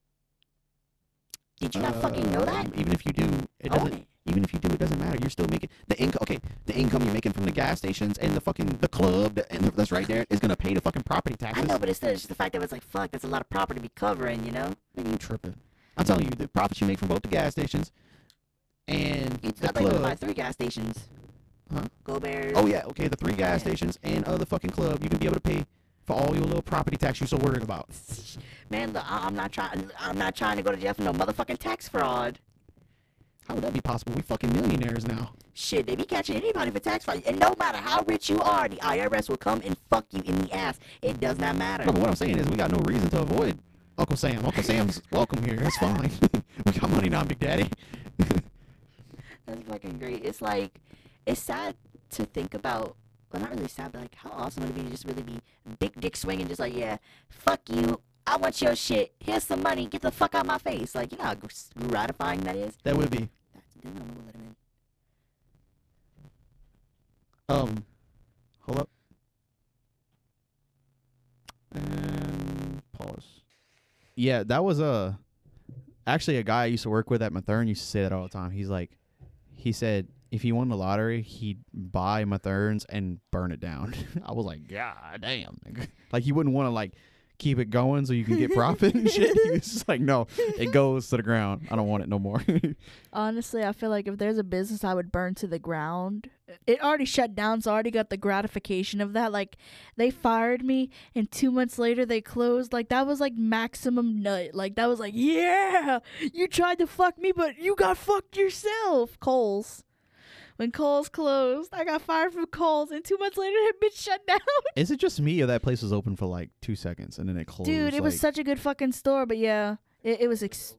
Did you not fucking know that? Um, Even if you do, it Own doesn't it. Even if you do it doesn't matter. You're still making the income okay, the income you're making from the gas stations and the fucking the club and that's right there is going to pay the fucking property taxes. I know, but it's still just the fact that it's like, fuck, that's a lot of property to be covering, you know? Nigga, you tripping. I'm telling you, the profits you make from both the gas stations and You, the I thought you buy club. three gas stations. Huh? Go Bears. Oh yeah, okay, the three gas Yeah. stations and uh, the fucking club. You can be able to pay for all your little property tax you're so worried about. Man, look, I- I'm not trying. I'm not trying to go to jail for no motherfucking tax fraud. How would that be possible? We fucking millionaires now. Shit, they be catching anybody for tax fraud, and no matter how rich you are, the IRS will come and fuck you in the ass. It does not matter. No, but what I'm saying is we got no reason to avoid Uncle Sam. Uncle Sam's welcome here. That's fine. we got money now, Big Daddy. That's fucking great. It's like, it's sad to think about. Well, not really sad, but like, how awesome would it be to just really be big dick swinging, just like, yeah, fuck you. I want your shit. Here's some money. Get the fuck out of my face. Like, you know how gratifying that is. That would be. That's I'm gonna let him in. Um, hold up. And pause. Yeah, that was a actually a guy I used to work with at Mathern used to say that all the time. He's like, he said if he won the lottery, he'd buy Mathern's and burn it down. I was like, God damn, like he wouldn't want to like keep it going so you can get profit and shit. He was just like, no, it goes to the ground. I don't want it no more. Honestly, I feel like if there's a business I would burn to the ground, it already shut down, so I already got the gratification of that. Like, they fired me, and two months later they closed. Like, that was like maximum nut. Like, that was like, yeah, you tried to fuck me, but you got fucked yourself. Kohl's. When Kohl's closed, I got fired from Kohl's, and two months later, that bitch shut down. Is it just me or that place was open for like two seconds and then it closed? Dude, it was such a good fucking store, but yeah, it, it was ex-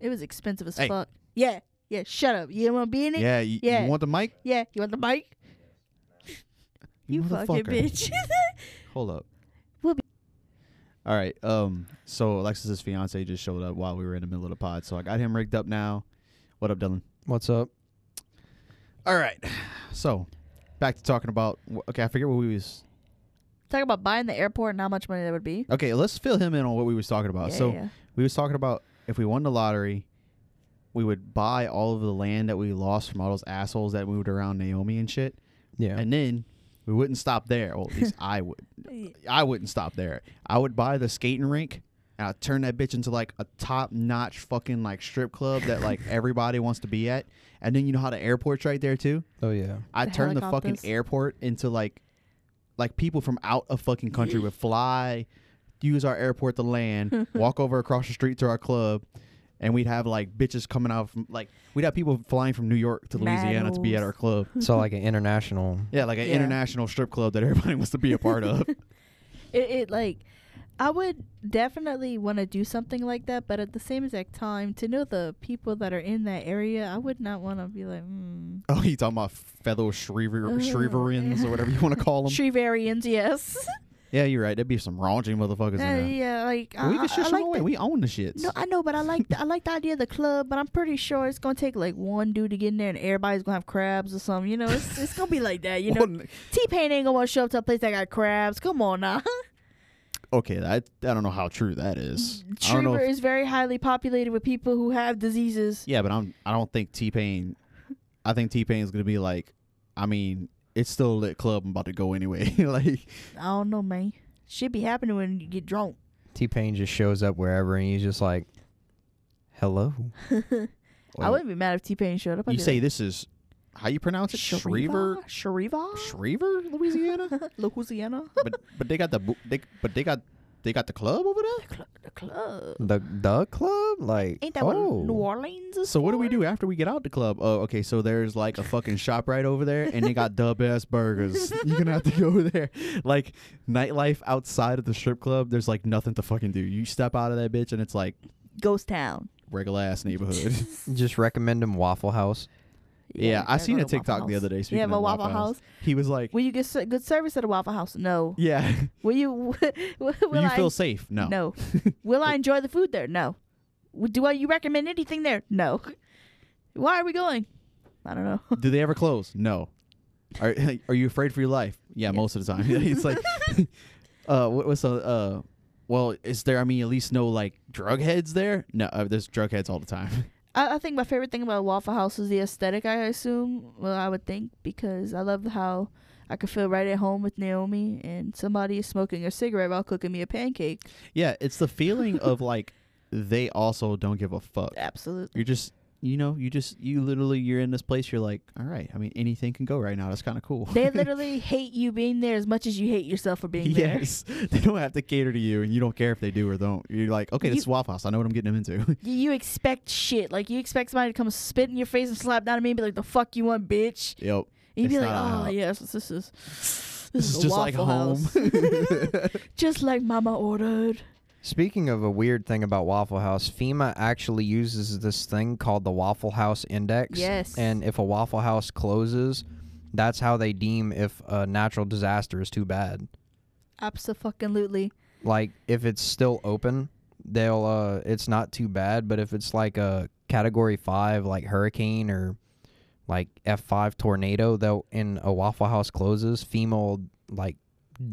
it was expensive as Hey. fuck. Yeah, yeah. Shut up. You don't want to be in it? Yeah, you, Yeah. you want the mic? Yeah, you want the mic? You, fucking bitch. Hold up. We'll be- All right. Um. So Alexis's fiance just showed up while we were in the middle of the pod, so I got him rigged up now. What up, Dillan? What's up? All right. So back to talking about. Okay, I forget what we was. Talking about buying the airport and how much money that would be. Okay, let's fill him in on what we was talking about. Yeah, so yeah. we was talking about if we won the lottery, we would buy all of the land that we lost from all those assholes that moved around Naomi and shit, Yeah. and then we wouldn't stop there. Well, at least I would. I wouldn't stop there. I would buy the skating rink and I turned that bitch into like a top notch fucking like strip club that like everybody wants to be at. And then you know how the airport's right there too? oh yeah. I'd The turn the fucking airport into like like people from out of fucking country would fly, use our airport to land, walk over across the street to our club. And we'd have like bitches coming out from like we'd have people flying from New York to Louisiana to be at our club. So like an international. Yeah, like an Yeah. international strip club that everybody wants to be a part of. It, it like, I would definitely want to do something like that, but at the same exact time, to know the people that are in that area, I would not want to be like, hmm. Oh, you talking about fellow Shrever Uh, Shreverians or whatever you want to call them? Shreverians, yes. yeah, you're right. There'd be some raunchy motherfuckers Uh, in there. yeah, like we I, can I shush them like away. the- We own the shits. No, I know, but I like the, I like the idea of the club, but I'm pretty sure it's gonna take like one dude to get in there, and everybody's gonna have crabs or something. You know, it's it's gonna be like that. You know, T Pain ain't gonna wanna show up to a place that got crabs. Come on now. okay, I, I don't know how true that is. Mm, I don't know. Schriever if- is very highly populated with people who have diseases. yeah, but I'm. I don't think T Pain. I think T Pain is gonna be like. I mean, it's still a lit club. I'm about to go anyway. like, I don't know, man. Shit be happening when you get drunk. T Pain just shows up wherever and he's just like, "Hello." I wouldn't be mad if T Pain showed up. I'd You say like, this is how you pronounce it? Shrever, Shriver, Shrever, Louisiana. Louisiana. but but they got the bu- they but they got they got the club over there. the, cl- the club. The the club, like, Ain't that oh, what New Orleans is So what do we do after we get out the club? Oh, okay. So there's like a fucking shop right over there, and they got the best burgers. You're gonna have to go over there. Like nightlife outside of the strip club, there's like nothing to fucking do. You step out of that bitch, and it's like Ghost Town. regular ass neighborhood. Just recommend him Waffle House. Yeah, you I seen a TikTok the other day. Speaking Yeah, but of Waffle House. he was like, Will you get s- good service at a Waffle House? No. "Yeah, Will you? Will, will you I, feel safe? No. No. Will I enjoy the food there? No. Do I, you recommend anything there? No. Why are we going? I don't know. Do they ever close? No. Are Are you afraid for your life? Yeah, most of the time. it's like, uh, what, the uh, well, is there? I mean, at least no like drug heads there. No, uh, there's drug heads all the time. I, I think my favorite thing about Waffle House is the aesthetic. I assume. Well, I would think because I love how I could feel right at home with Naomi and somebody is smoking a cigarette while cooking me a pancake. yeah, it's the feeling of like they also don't give a fuck. Absolutely. You're just you know, you just you literally you're in this place. You're like, all right. I mean, anything can go right now. That's kind of cool. They literally hate you being there as much as you hate yourself for being there. yes, they don't have to cater to you, and you don't care if they do or don't. You're like, okay, this You- is Waffle House. I know what I'm getting them into. You, you expect shit. Like you expect somebody to come spit in your face and slap down at me and be like, "The fuck you want, bitch?" yep. And you'd be like, "Oh yes, this is This is a just like home. Just like Mama ordered." Speaking of a weird thing about Waffle House, FEMA actually uses this thing called the Waffle House Index. Yes. And if a Waffle House closes, that's how they deem if a natural disaster is too bad. Absolutely. Like if it's still open, they'll uh it's not too bad, but if it's like a category 5 like hurricane or like F5 tornado, they'll in a Waffle House closes, FEMA will like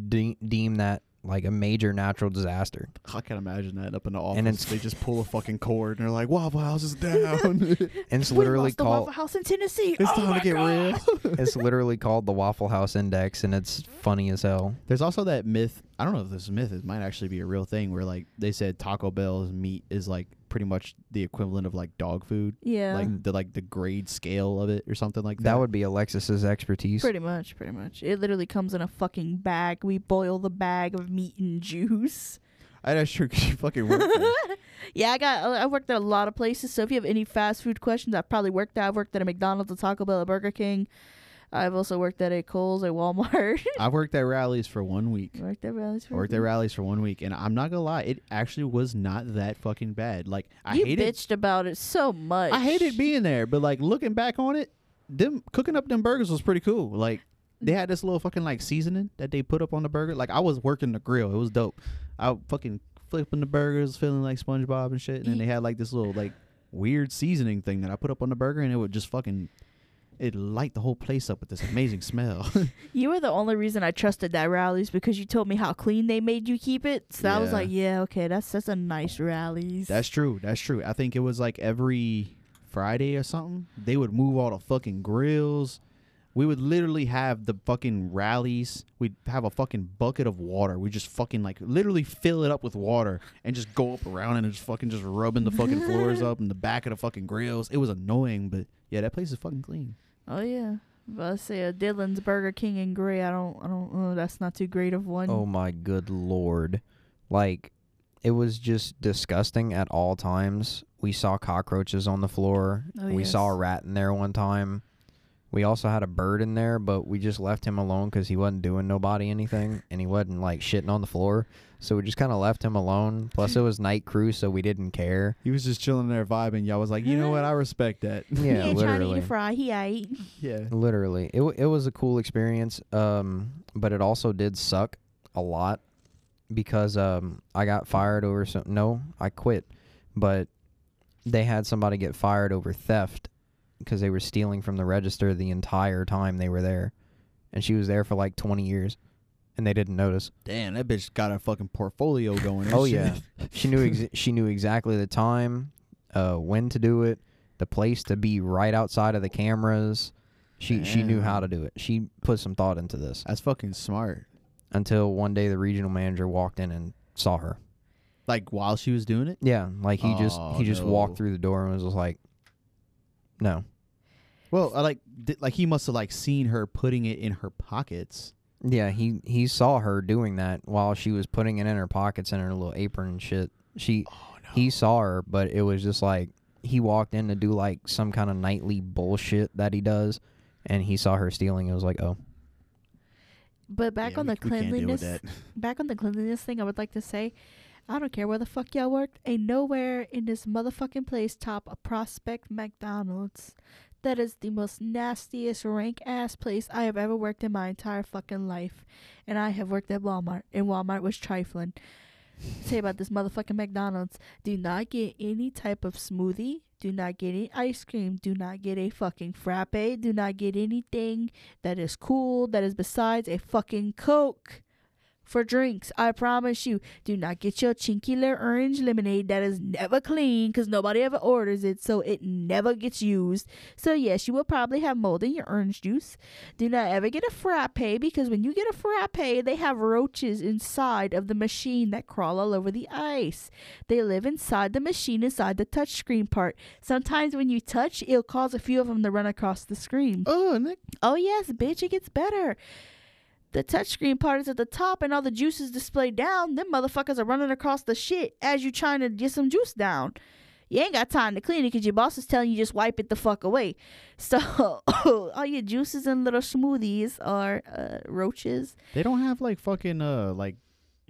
de- deem that like a major natural disaster. I can't imagine that up in the office. And it's- they just pull a fucking cord and they're like, Waffle House is down. And it's literally called Waffle House in Tennessee. it's oh time to get God. real. it's literally called the Waffle House Index, and it's funny as hell. There's also that myth. I don't know if this myth. It might actually be a real thing where like they said Taco Bell's meat is like pretty much the equivalent of like dog food, Yeah. like the like the grade scale of it or something like that. That would be Alexis's expertise. Pretty much, pretty much. It literally comes in a fucking bag. We boil the bag of meat and juice. I that's true. 'cause you fucking work. there. yeah, I got. Uh, I worked at a lot of places. So if you have any fast food questions, I've probably worked at. I've worked at a McDonald's, a Taco Bell, a Burger King. I've also worked at a Kohl's, a Walmart. I've worked at Rally's for one week. worked at Rally's. I worked at Rally's for one week, and I'm not gonna lie, it actually was not that fucking bad. Like I hated it. you hated, bitched about it so much. I hated being there, but like looking back on it, them cooking up them burgers was pretty cool. Like they had this little fucking like seasoning that they put up on the burger. Like I was working the grill, it was dope. I fucking flipping the burgers, feeling like SpongeBob and shit. And then they had like this little like weird seasoning thing that I put up on the burger, and it would just fucking. It light the whole place up with this amazing smell. You were the only reason I trusted that Rally's because you told me how clean they made you keep it. So I was like, yeah, okay, that's that's a nice Rally's. That's true. That's true. I think it was like every Friday or something. They would move all the fucking grills. We would literally have the fucking rallies. We'd have a fucking bucket of water. We just fucking like literally fill it up with water and just go up around and just fucking just rubbing the fucking floors up and the back of the fucking grills. It was annoying, but yeah, that place is fucking clean. Oh yeah. But I say a Dillan's Burger King and Gray. I don't. I don't. know. that's not too great of one. Oh my good lord. Like it was just disgusting at all times. We saw cockroaches on the floor. Oh, we saw a rat in there one time. We also had a bird in there, but we just left him alone because he wasn't doing nobody anything, and he wasn't like shitting on the floor. So we just kind of left him alone. Plus, it was night crew, so we didn't care. He was just chilling there vibing. Y'all was like, you know what? I respect that. he Yeah, ain't trying to eat literally. a fry. He ate. yeah. Literally, it w- it was a cool experience. Um, but it also did suck a lot because um I got fired over some. No, I quit, but they had somebody get fired over theft because they were stealing from the register the entire time they were there, and she was there for like twenty years, and they didn't notice. Damn, that bitch got a fucking portfolio going. Oh, yeah. She knew ex- she knew exactly the time, uh, when to do it, the place to be right outside of the cameras. She she knew how to do it. She put some thought into this That's fucking smart. until one day the regional manager walked in and saw her. Like while she was doing it. Yeah, like he just Oh, he just no. walked through the door and was just like, "No." Well, I like like he must have like seen her putting it in her pockets. Yeah, he he saw her doing that while she was putting it in her pockets and her little apron and shit. She Oh no. he saw her, but it was just like he walked in to do like some kind of nightly bullshit that he does, and he saw her stealing. It was like, oh, But back Yeah, on we- the we can't deal with cleanliness, back on the cleanliness thing, I would like to say, I don't care where the fuck y'all worked. Ain't nowhere in this motherfucking place top a Prospect McDonald's. That is the most nastiest rank ass place I have ever worked in my entire fucking life. And I have worked at Walmart, and Walmart was trifling. Say about this motherfucking McDonald's. Do not get any type of smoothie. Do not get any ice cream. Do not get a fucking frappe. Do not get anything that is cool that is besides a fucking Coke. For drinks, I promise you, do not get your chinky little orange lemonade that is never clean because nobody ever orders it, so it never gets used. So, yes, you will probably have mold in your orange juice. Do not ever get a frappe because when you get a frappe, they have roaches inside of the machine that crawl all over the ice. They live inside the machine, inside the touchscreen part. Sometimes when you touch, it'll cause a few of them to run across the screen. Oh, Nick. Oh yes, bitch, it gets better. The touchscreen part is at the top and all the juice is displayed down. Them motherfuckers are running across the shit as you trying to get some juice down. You ain't got time to clean it because your boss is telling you just wipe it the fuck away. So all your juices and little smoothies are uh, roaches. They don't have like fucking uh like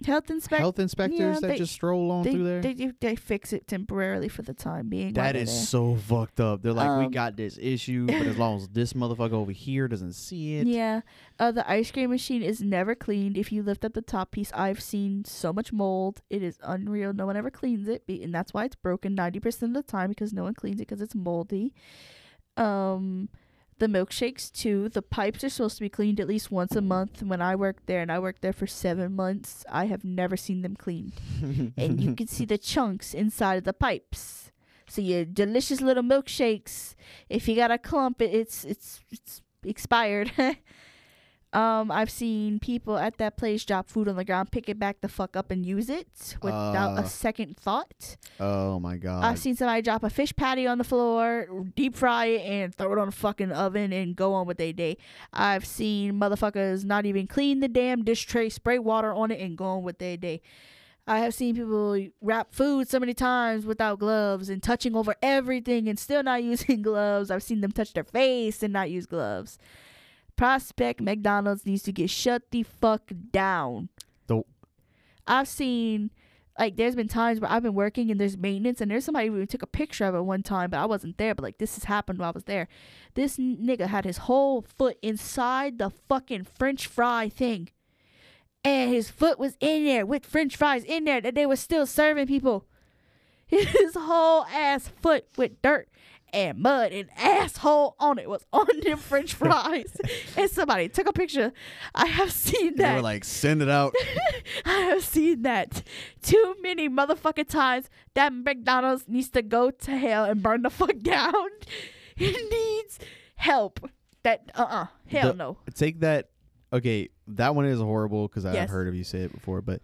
Health inspector. health inspectors yeah, that they- just stroll on They, through there. they, they they fix it temporarily for the time being. that is there. so fucked up. They're like, we Um, got this issue, but as long as this motherfucker over here doesn't see it, Yeah. Uh, the ice cream machine is never cleaned. If you lift up the top piece, I've seen so much mold. It is unreal. No one ever cleans it, and that's why it's broken 90% of the time because no one cleans it because it's moldy. Um, the milkshakes too. The pipes are supposed to be cleaned at least once a month. When I worked there, and I worked there for seven months, I have never seen them cleaned, and you can see the chunks inside of the pipes. So your delicious little milkshakes. If you got a clump, it, it's it's it's expired. um, I've seen people at that place drop food on the ground, pick it back the fuck up, and use it without Uh, a second thought. oh my god, I've seen somebody drop a fish patty on the floor, deep fry it, and throw it on a fucking oven and go on with their day. I've seen motherfuckers not even clean the damn dish tray, spray water on it, and go on with their day. I have seen people wrap food so many times without gloves and touching over everything and still not using gloves. I've seen them touch their face and not use gloves. Prospect McDonald's needs to get shut the fuck down. The- I've seen like there's been times where I've been working and there's maintenance and there's somebody who took a picture of it one time, but I wasn't there. But like this has happened while I was there. This nigga had his whole foot inside the fucking French fry thing, and his foot was in there with French fries in there that they were still serving people. His whole ass foot with dirt and mud and asshole on it was on them French fries, and somebody took a picture. I have seen that. they were like, send it out. I have seen that too many motherfucking times. That McDonald's needs to go to hell and burn the fuck down. It needs help. That uh uh hell The- no. Take that. Okay, that one is horrible because I've Yes. heard of you say it before. But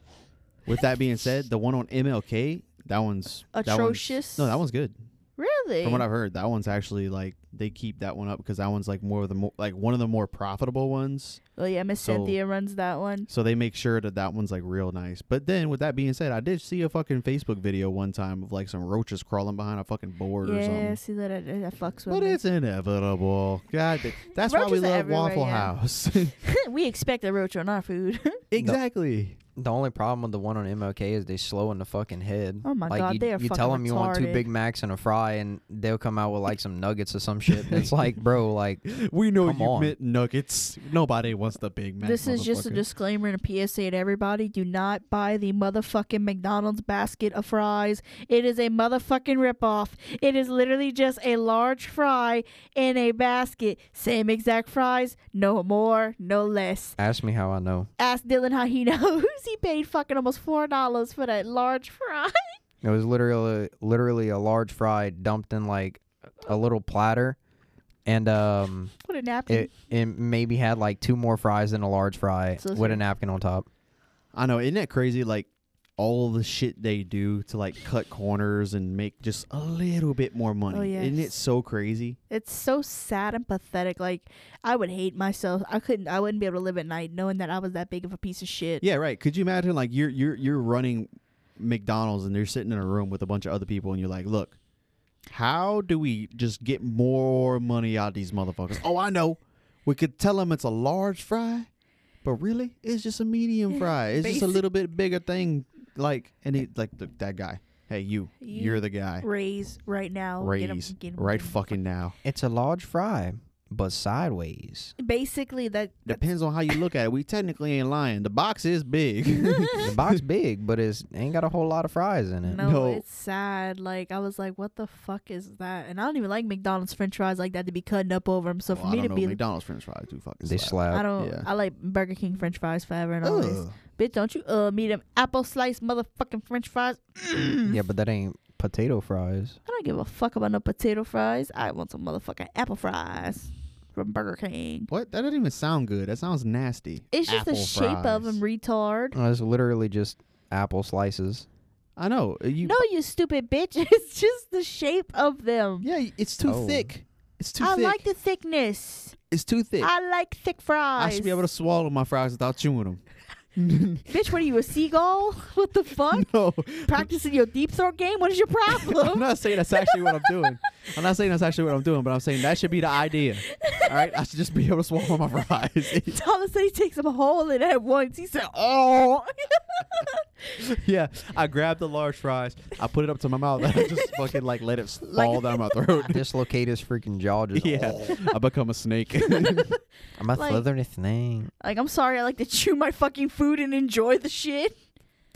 with that being said, the one on MLK, that one's that one's- Atrocious. no, that one's good. Really? From what I've heard, that one's actually like they keep that one up because that one's like more of the more like one of the more profitable ones. oh yeah, Miss So- Cynthia runs that one. So they make sure that that one's like real nice. But then with that being said, I did see a fucking Facebook video one time of like some roaches crawling behind a fucking board or something. Yeah, see that that, that fucks with But me. it's inevitable. God, that's why we love Waffle yeah. House. we expect a roach on our food. exactly. The only problem with the one on MLK is they slow in the fucking head. Oh my like God, you, they are you tell them you want two retarded. Big Macs and a fry, and they'll come out with like some nuggets or some shit. And it's like, bro, like We know Come you on. meant nuggets. Nobody wants the Big Mac. this is just a motherfucker. disclaimer and a PSA to everybody. Do not buy the motherfucking McDonald's basket of fries. It is a motherfucking ripoff. It is literally just a large fry in a basket. Same exact fries, no more, no less. ask me how I know. Ask Dillan how he knows. He paid fucking almost four dollars for that large fry. It was literally literally a large fry dumped in like a little platter, and um, what a napkin. it it maybe had like two more fries than a large fry So with a sorry. napkin on top. I know, isn't that crazy? Like all the shit they do to like cut corners and make just a little bit more oh, money. Oh, Isn't it so crazy? It's so sad and pathetic. Like I would hate myself. I couldn't. I wouldn't be able to live at night knowing that I was that big of a piece of shit. Yeah, right. Could you imagine like you're you're you're running McDonald's and they're sitting in a room with a bunch of other people and you're like, look, how do we just get more money out of these motherfuckers? Oh, I know. We could tell them it's a large fry, but really it's just a medium fry. It's just a little bit bigger thing. Like and he eh. like the, that guy. Hey, you, You you are the guy. Raise right now. Get 'em- Raise get 'em- right get 'em. fucking now. It's a large fry. but sideways. Basically, that Depends on how you look at it. We technically ain't lying. The box is big. the box big, but it's ain't got a whole lot of fries in it. no, No. it's sad. Like I was like, what the fuck is that? And I don't even like McDonald's French fries like that to be cutting up over them. So Well, for I me don't to know. be, McDonald's French fries do fucking They slap. slap. I don't. yeah. I like Burger King French fries forever and always. Ugh. Bitch, don't you uh me them apple slice motherfucking French fries? Yeah, but that ain't potato fries. I don't give a fuck about no potato fries. I want some motherfucking apple fries from Burger King. What? That doesn't even sound good. That sounds nasty. It's just the Apple shape of them, retard. Uh, It's literally just apple slices. I know. uh, You. No, you stupid bitch. It's just the shape of them. Yeah, it's too Oh. thick. It's too I thick. I like the thickness. it's too thick. I, I like thick fries. I should be able to swallow my fries without chewing them. Mm-hmm. Bitch, what are you, a seagull? What the fuck? no, Practicing your deep throat game? What is your problem? I'm not saying that's actually what I'm doing. I'm not saying that's actually what I'm doing, but I'm saying that should be the idea. All right, I should just be able to swallow my fries. Tyler said he takes him a hole in it at once. He said, "Oh, yeah, I grabbed the large fries, I put it up to my mouth, and I just fucking like let it Like- fall down my throat. Dislocate his freaking jaw. Just yeah, I become a snake. I'm a Like- slithering snake. like I'm sorry. I like to chew my fucking food and enjoy the shit."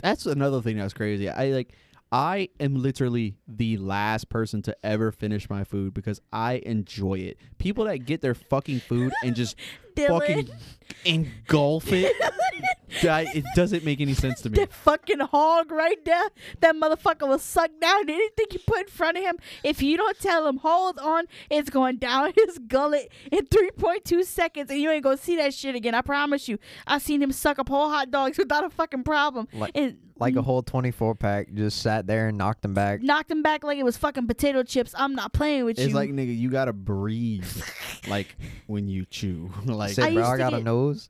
that's another thing that's crazy. I like. I am literally the last person to ever finish my food because I enjoy it. People that get their fucking food and just fucking engulf it, I- it doesn't make any sense to me. that fucking hog right there, that motherfucker will suck down anything you put in front of him. If you don't tell him, hold on, it's going down his gullet in 3.2 seconds, and you ain't gonna see that shit again. I promise you. I seen him suck up whole hot dogs without a fucking problem. Like- and Like a whole 24 pack, just sat there and knocked him back. knocked him back like it was fucking potato chips. I'm not playing with It's you. It's like nigga, you gotta breathe, like when you chew. like Said, I bro, used I to got a get- nose.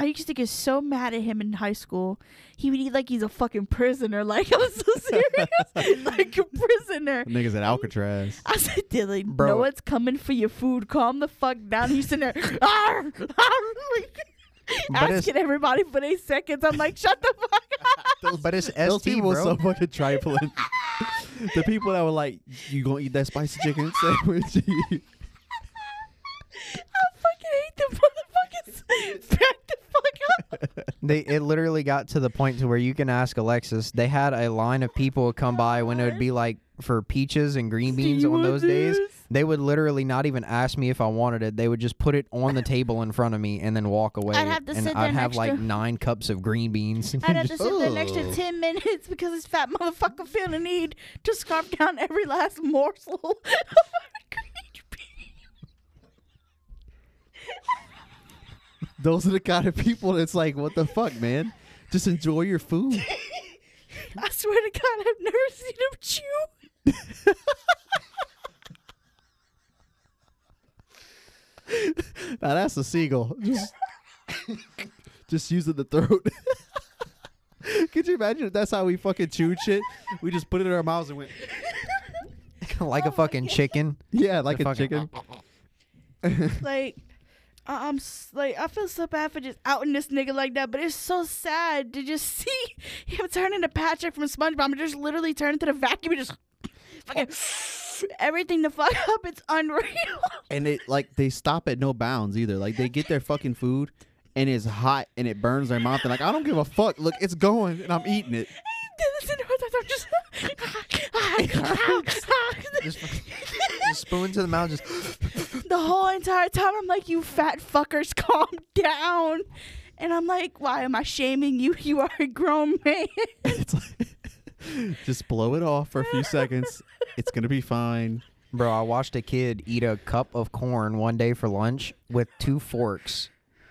I used to get so mad at him in high school. He would eat like he's a fucking prisoner. Like I'm so serious, like a prisoner. niggas at Alcatraz. I said, Dillan, Bro. no one's coming for your food. Calm the fuck down. He's sitting there, "Arr, arr," like, But asking everybody for their seconds. I'm like, shut the fuck up. But it's Those ST, people bro. so fucking trifling. the people that were like, "You gonna eat that spicy chicken sandwich?" I fucking hate motherfuckers. Back the fuck up. They it literally got to the point to where you can ask Alexis. They had a line of people come by when it would be uh-huh. like for peaches and green beans on want those days. They would literally not even ask me if I wanted it. They would just put it on the table in front of me and then walk away. I'd have to and sit I'd have next like to- nine cups of green beans. I'd have to sit there next to 10 minutes because this fat motherfucker feel the need to scarf down every last morsel oh of green bean. Those are the kind of people that's like, "What the fuck, man? Just enjoy your food." I swear to God, I've never seen him chew. now that's a seagull. Just, just using the throat. Could you imagine if that's how we fucking chewed shit? We just put it in our mouths and went, like a oh fucking chicken. yeah, like The a fucking- chicken. like I- I'm like I feel so bad for just outing this nigga like that, but it's so sad to just see him turn into Patrick from SpongeBob and just literally turn into the vacuum and just fucking everything the fuck up. It's unreal. and it like they stop at no bounds either. Like they get their fucking food and it's hot and it burns their mouth. And like I don't give a fuck. Look, it's going and I'm eating it. Just, just spoon to the mouth. Just the whole entire time I'm like, you fat fuckers, calm down. And I'm like, why am I shaming you? You are a grown man. It's like just blow it off for a few seconds. It's gonna be fine. Bro, I watched a kid eat a cup of corn one day for lunch with two forks,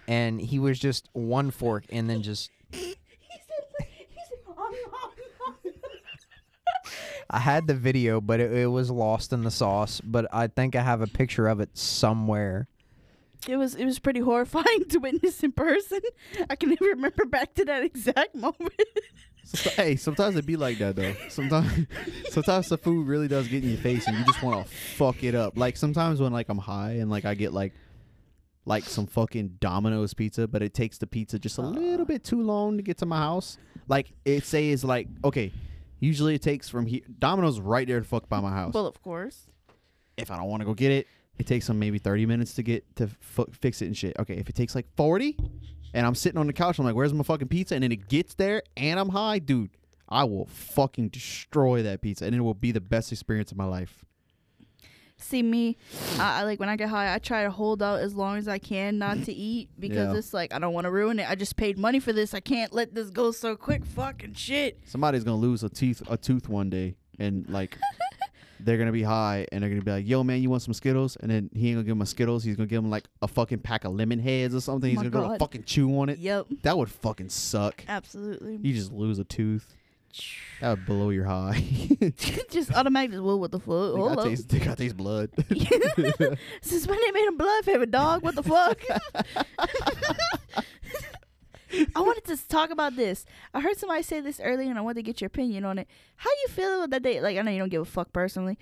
and he was just one fork and then just. I had the video, but it, it was lost in the sauce. But I think I have a picture of it somewhere. It was it was pretty horrifying to witness in person. I can even remember back to that exact moment. Someti- hey, sometimes it be like that though. Sometimes, sometimes the food really does get in your face, and you just want to fuck it up. Like sometimes when like I'm high and like I get like, like some fucking Domino's pizza, but it takes the pizza just a uh-huh. little bit too long to get to my house. Like it say is like okay, usually it takes from here. Domino's right there to fuck by my house. well, of course. if I don't want to go get it, it takes them maybe 30 minutes to get to f- fix it and shit. Okay, if it takes like 40 and I'm sitting on the couch, I'm like, where's my fucking pizza? And then it gets there and I'm high, dude, I will fucking destroy that pizza and it will be the best experience of my life. See me, I, I like when I get high, I try to hold out as long as I can not to eat because Yeah. it's like I don't want to ruin it. I just paid money for this. I can't let this go so quick. Fucking shit. Somebody's gonna lose a tooth a tooth one day and like they're gonna be high and they're gonna be like, yo man, you want some Skittles? And then he ain't gonna give him a Skittles, he's gonna give him like a fucking pack of lemon heads or something. He's my gonna go to God. fucking chew on it. Yep, That would fucking suck. absolutely. You just lose a tooth. That would blow your high. just automatically. Well, what the fuck? Think Hold I up. taste, think I taste blood. Since when they made a blood favorite dog? What the fuck? I wanted to talk about this. I heard somebody say this earlier, and I wanted to get your opinion on it. How you feel that they like? I know you don't give a fuck personally.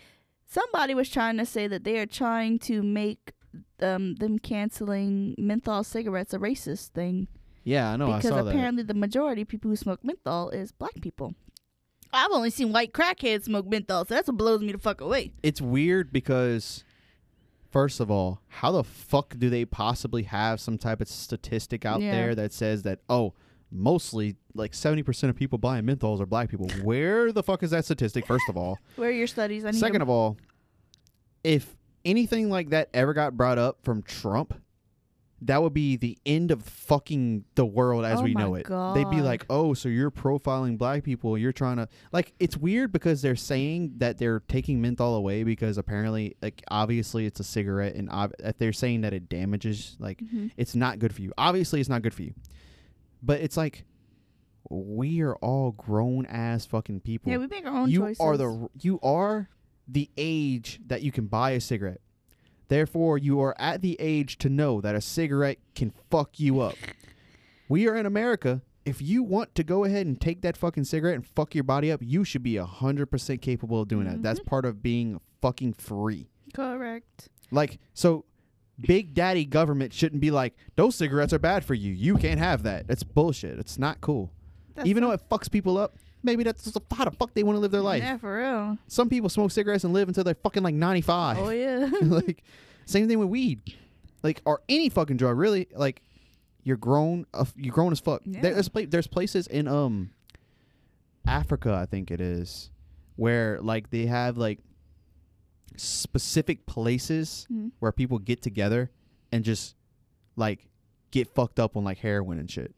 Somebody was trying to say that they are trying to make um, them canceling menthol cigarettes a racist thing yeah, I know. I because saw that. apparently the majority of people who smoke menthol is black people. I've only seen white crackheads smoke menthol, so that's what blows me the fuck away. It's weird because, first of all, how the fuck do they possibly have some type of statistic out Yeah. there that says that oh, mostly like seventy percent of people buying menthols are black people? Where the fuck is that statistic? First of all, Where are your studies? I need second of all, if anything like that ever got brought up from Trump. That would be the end of fucking the world as Oh we know it. They'd be like, "Oh, so you're profiling black people? You're trying to like." It's weird because they're saying that they're taking menthol away because apparently, like, obviously it's a cigarette, and ob- they're saying that it damages. Like, Mhm. it's not good for you. Obviously, it's not good for you. But it's like we are all grown ass fucking people. Yeah, we make our own you choices. are the you are the age that you can buy a cigarette. Therefore, you are at the age to know that a cigarette can fuck you up. We are in America. If you want to go ahead and take that fucking cigarette and fuck your body up, you should be hundred percent capable of doing that. That's Mhm. part of being fucking free. correct. Like so, Big Daddy government shouldn't be like those cigarettes are bad for you. You can't have that. That's bullshit. It's not cool. That's Even though it fucks people up, maybe that's how the fuck they want to live their life. Yeah, for real. Some people smoke cigarettes and live until they're fucking like 95. Oh yeah. like, same thing with weed. Like, or any fucking drug, really. Like, you're grown, uh, you're grown as fuck. Yeah. There's, pla- there's places in, um, Africa, I think it is, where, like, they have, like, specific places Mhm. where people get together and just, like, get fucked up on, like, heroin and shit.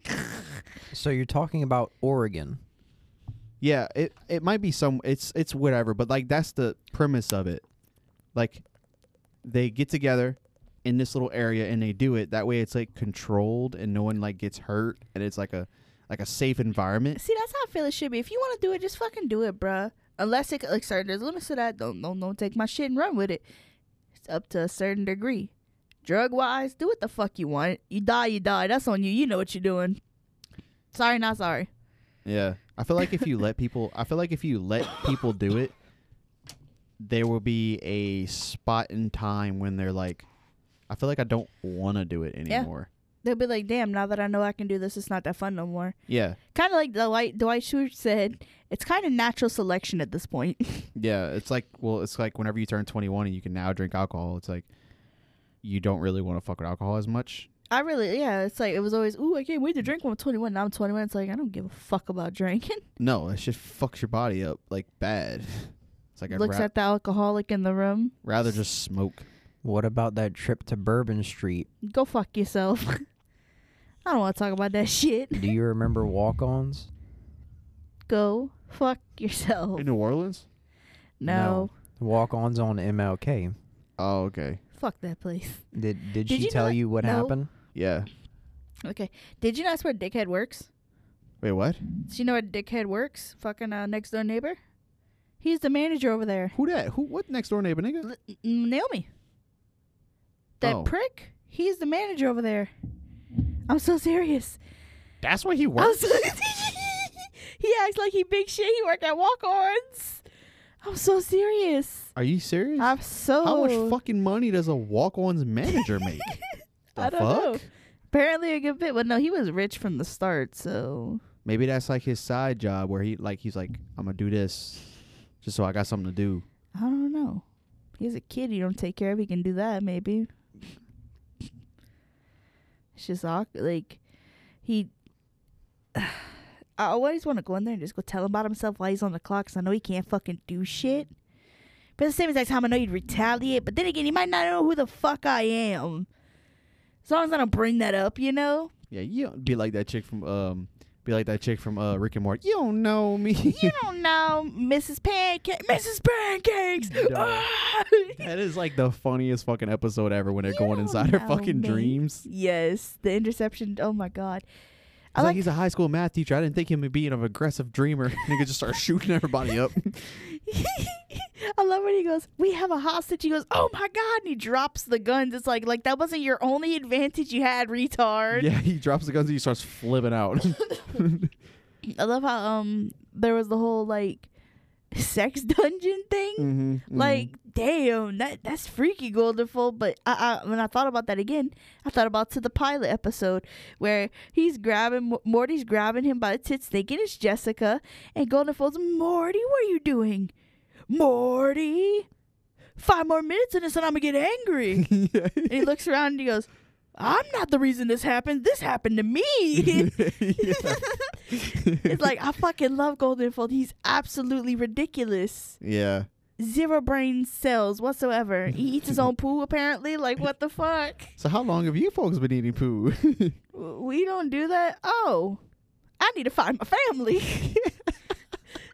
So you're talking about Oregon. Yeah, it it might be some it's it's whatever, but like that's the premise of it. Like they get together in this little area and they do it. That way it's like controlled and no one like gets hurt and it's like a like a safe environment. See, that's how I feel it should be. If you want to do it, just fucking do it, bruh. Unless it like certain there's limits to that. Don't don't don't take my shit and run with it. It's up to a certain degree. Drug wise, do what the fuck you want. You die, you die. That's on you. You know what you're doing. Sorry, not sorry. Yeah. I feel like if you let people I feel like if you let people do it, there will be a spot in time when they're like I feel like I don't want to do it Yeah. anymore. They'll be like, damn, now that I know I can do this, it's not that fun no more. Yeah. Kind of like Dwight, Dwight Schrute said, it's kind of natural selection at this point. Yeah, it's like well, it's like whenever you turn 21 and you can now drink alcohol, it's like you don't really want to fuck with alcohol as much. I really, yeah, it's like, it was always, ooh, I can't wait to drink when I'm 21. Now I'm 21. It's like, I don't give a fuck about drinking. No, it just fucks your body up like bad. It's like I'd Looks ra- at the alcoholic in the room. rather just smoke. What about that trip to Bourbon Street? Go fuck yourself. I don't want to talk about that shit. Do you remember walk-ons? Go fuck yourself. In New Orleans? No. Walk-ons on MLK. Oh, okay. Fuck that place. Did did, Did she you tell not you what know- happened? Yeah. Okay. Did you know where Dickhead works? Wait, what? Do you know where Dickhead works? Fucking uh, next door neighbor? He's the manager over there. Who that? Who? What next door neighbor, nigga? L- Naomi. That Oh. prick? He's the manager over there. I'm so serious. That's where he I'm works. so he acts like he big shit. He work at walk-ons. I'm so serious. Are you serious? I'm so. How much fucking money does a walk-on's manager make? the I don't fuck? know. Apparently a good bit, but no, he was rich from the start. So Maybe that's like his side job where he like he's like I'm gonna do this just so I got something to do. I don't know. He's a kid you don't take care of. He can do that, maybe. It's just awkward. Like, he. I always want to go in there and just go tell him about himself while he's on the clock because I know he can't fucking do shit. But at the same exact time, I know he'd retaliate. But then again, he might not know who the fuck I am. As long as I don't bring that up, you know? Yeah, you don't be like that chick from um, be like that chick from uh Rick and Morty. You don't know me. You don't know, Mrs. Pancake, Mrs. Pancakes. No. That is like the funniest fucking episode ever when they're You going inside her fucking me. dreams. yes, the interception. Oh my god. It's like, he's a high school math teacher. I didn't think him to be an aggressive dreamer. Nigga just start shooting everybody up. I love when he goes, "We have a hostage." He goes, "Oh my god!" And he drops the guns. It's like, like that wasn't your only advantage you had, retard. yeah, he drops the guns and he starts flipping out. I love how um there was the whole like sex dungeon thing. Mhm, mhm. Like, damn, that that's freaky, Goldenfold. But I, I, when I thought about that again, I thought about to the pilot episode where he's grabbing Morty's grabbing him by the tits, thinking it's Jessica, and Goldenfold's Morty, what are you doing, Morty? Five more minutes and then I'm gonna get angry. and he looks around and he goes, "I'm not the reason this happened. This happened to me." it's like I fucking love Goldenfold. He's absolutely ridiculous yeah. zero brain cells whatsoever. He eats his own poo apparently. Like what the fuck? So how long have you folks been eating poo? We don't do that. Oh, I need to find my family.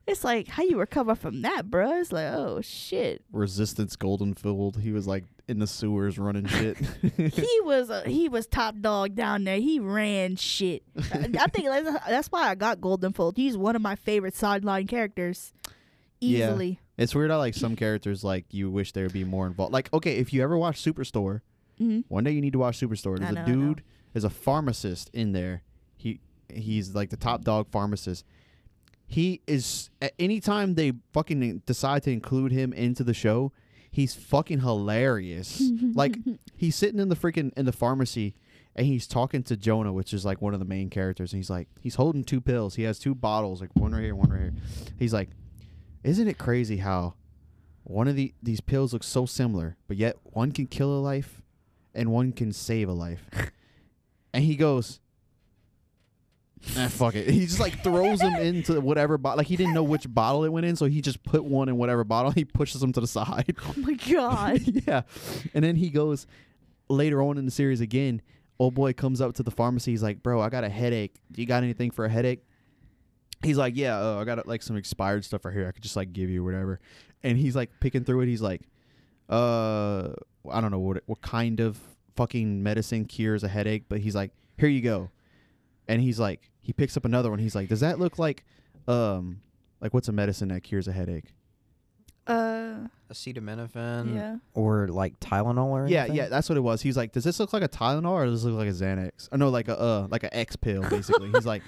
it's like how you recover from that, bro. It's like oh shit. Resistance Goldenfield. He was like in the sewers running shit. He was a, he was top dog down there. He ran shit. I, I think that's, that's why I got Goldenfold. He's one of my favorite sideline characters. Yeah. Easily. it's weird how like some characters like you wish they would be more involved. Like okay, if you ever watch Superstore, hmm one day you need to watch Superstore. There's know, a dude, there's a pharmacist in there. He he's like the top dog pharmacist. He is at any time they fucking decide to include him into the show, he's fucking hilarious. like he's sitting in the freaking in the pharmacy and he's talking to Jonah, which is like one of the main characters, and he's like he's holding two pills. He has two bottles, like one right here, one right here. He's like, Isn't it crazy how one of the these pills looks so similar, but yet one can kill a life and one can save a life. and he goes, Ah, fuck it. He just like throws them into whatever bottle. Like he didn't know which bottle it went in, so he just put one in whatever bottle. He pushes them to the side. Oh my god. yeah. And then he goes later on in the series again. Old boy comes up to the pharmacy. He's like, "Bro, I got a headache. Do you got anything for a headache?" He's like, "Yeah, uh, I got like some expired stuff right here. I could just like give you whatever." And he's like picking through it. He's like, "Uh, I don't know what what kind of fucking medicine cures a headache, but he's like, here you go." And he's like, he picks up another one. He's like, "Does that look like, um, like what's a medicine that cures a headache?" Uh, Acetaminophen yeah. or like Tylenol or Yeah, anything? yeah, that's what it was. He's like, "Does this look like a Tylenol or does this look like a Xanax?" Oh no, like a uh, like a X pill, basically. he's like,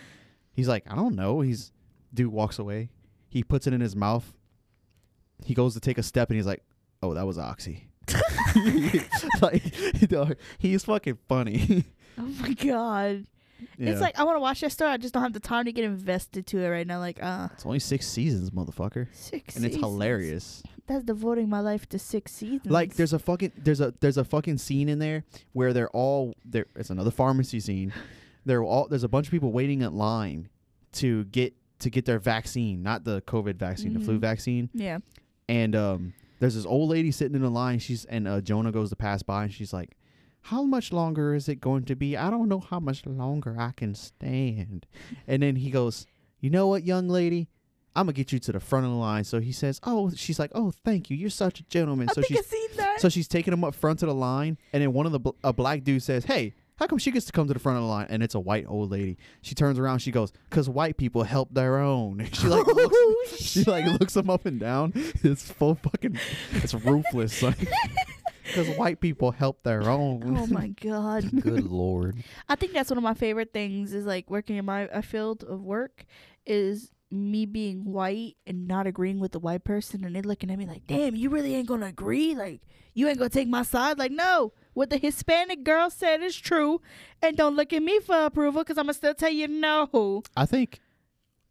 he's like, I don't know. He's dude walks away. He puts it in his mouth. He goes to take a step and he's like, "Oh, that was oxy." like, dog, he's fucking funny. Oh my god. Yeah. It's like I want to watch that story. I just don't have the time to get invested to it right now. Like, uh, it's only six seasons, motherfucker, six. and it's hilarious. That's devoting my life to six seasons. Like there's a fucking there's a there's a fucking scene in there where they're all there. It's another pharmacy scene. They're all there's a bunch of people waiting in line to get to get their vaccine, not the COVID vaccine, the flu Mhm. vaccine. yeah. And um, there's this old lady sitting in the line. She's and uh, Jonah goes to pass by, and she's like, "How much longer is it going to be? I don't know how much longer I can stand." And then he goes, "You know what, young lady." I'm gonna get you to the front of the line. So he says, "Oh," she's like, "Oh, thank you. You're such a gentleman." I so think she's I've seen that. so she's taking him up front to the line, and then one of the bl- a black dude says, "Hey, how come she gets to come to the front of the line?" And it's a white old lady. She turns around, she goes, "Cause white people help their own." And she like looks, Oh, she like looks him up and down. It's full fucking, it's ruthless. son. Cause white people help their own. oh my god. Good lord. I think that's one of my favorite things is like working in my a field of work is me being white and not agreeing with the white person and they looking at me like, damn, you really ain't gonna agree? Like you ain't gonna take my side? Like, no. What the Hispanic girl said is true and don't look at me for approval because I'm gonna still tell you no. I think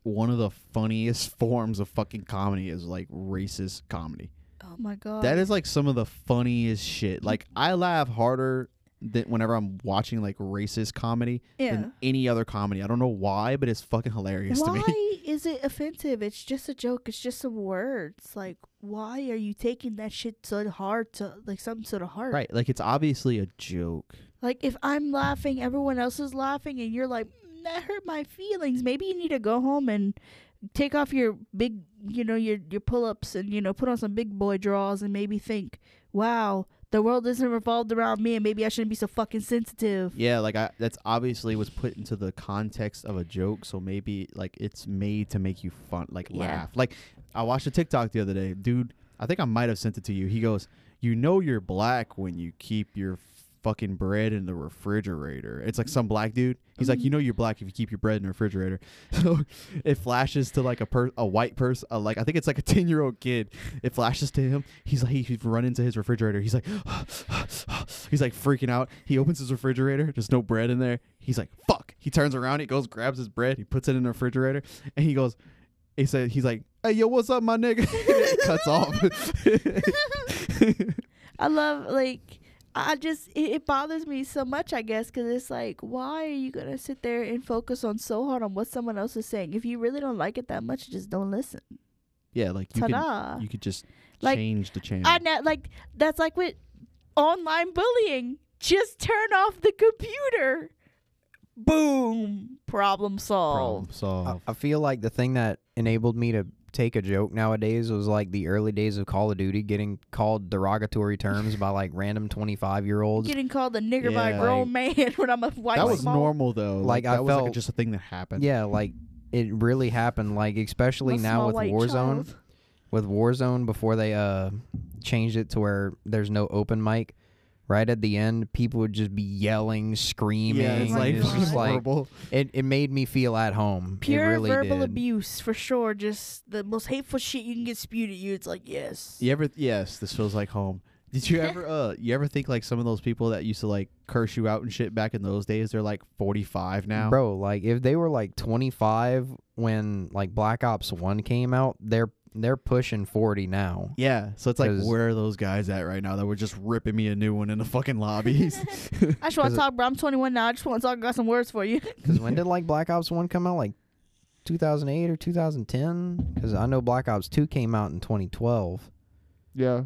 one of the funniest forms of fucking comedy is like racist comedy. Oh my god. That is like some of the funniest shit. Like I laugh harder than whenever I'm watching like racist comedy yeah. than any other comedy. I don't know why, but it's fucking hilarious to me. Why is it offensive? It's just a joke. It's just some words. Like, why are you taking that shit so hard to like something so to heart? Right, like it's obviously a joke. Like if I'm laughing, everyone else is laughing, and you're like, "Mm, that hurt my feelings. Maybe you need to go home and take off your big, you know, your your pull ups and you know put on some big boy draws and maybe think, wow, the world isn't revolved around me, and maybe I shouldn't be so fucking sensitive. Yeah, like I that's obviously was put into the context of a joke, so maybe like it's made to make you fun, like Yeah. laugh. Like I watched a TikTok the other day, dude. I think I might have sent it to you. He goes, "You know you're black when you keep your fucking bread in the refrigerator." It's like some black dude. He's like. "You know you're black if you keep your bread in the refrigerator." So it flashes to like a per a white person, uh, like I think it's like a ten year old kid. It flashes to him. He's like he's run into his refrigerator. He's like he's like freaking out. He opens his refrigerator. There's no bread in there. He's like fuck. He turns around. He goes grabs his bread. He puts it in the refrigerator, and he goes. He said he's like, "Hey yo, what's up, my nigga?" cuts off. I love like I just it, it bothers me so much. I guess because it's like, why are you gonna sit there and focus on so hard on what someone else is saying? If you really don't like it that much, just don't listen. yeah, like you can Ta-da! you could just Like, change the channel. I know, like that's like with online bullying. Just turn off the computer. Boom. Problem solved. Problem solved. I, I feel like the thing that enabled me to take a joke nowadays was like the early days of Call of Duty, getting called derogatory terms by like random twenty five year olds. Getting called a nigger by Yeah. a grown man when I'm a white that was small- normal though. Like, Like, I that was like felt- just a thing that happened. Yeah, like it really happened. Like especially a now small with white Warzone. child. with Warzone before they uh changed it to where there's no open mic. Right at the end, people would just be yelling, screaming. yeah, it's my like it's just like horrible. it, it made me feel at home. Pure it really verbal did. abuse for sure. Just the most hateful shit you can get spewed at you. It's like yes. You ever? Yes, this feels like home. Did you ever? Uh, you ever think like some of those people that used to like curse you out and shit back in those days? They're like forty five now. Bro, like if they were like 25 when like Black Ops 1 came out, they're they're pushing 40 now. Yeah, so it's like, 'Cause- where are those guys at right now that were just ripping me a new one in the fucking lobbies? I just want 'Cause to talk, bro. I'm 21 now. I just want to talk. Got some words for you. Cuz when did like Black Ops 1 come out like 2008 or 2010? Cuz I know Black Ops 2 came out in 2012. yeah,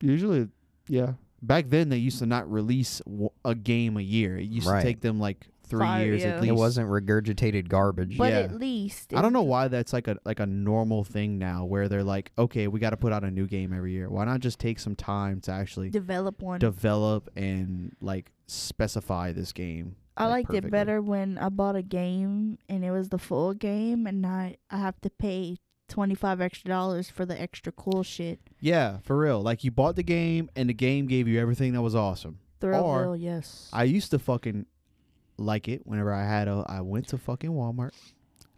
usually, yeah. Back then, they used to not release w- a game a year. It used Right. to take them like three Five, years yeah. at least. It wasn't regurgitated garbage. But Yeah. at least I don't know why that's like a like a normal thing now, where they're like, okay, we got to put out a new game every year. Why not just take some time to actually develop one. develop and like specify this game? I like, liked perfectly. it better when I bought a game and it was the full game, and I I have to pay 25 extra dollars for the extra cool shit. Yeah, for real. Like you bought the game and the game gave you everything that was awesome. Thrillville, yes. I used to fucking like it whenever I had a I went to fucking Walmart.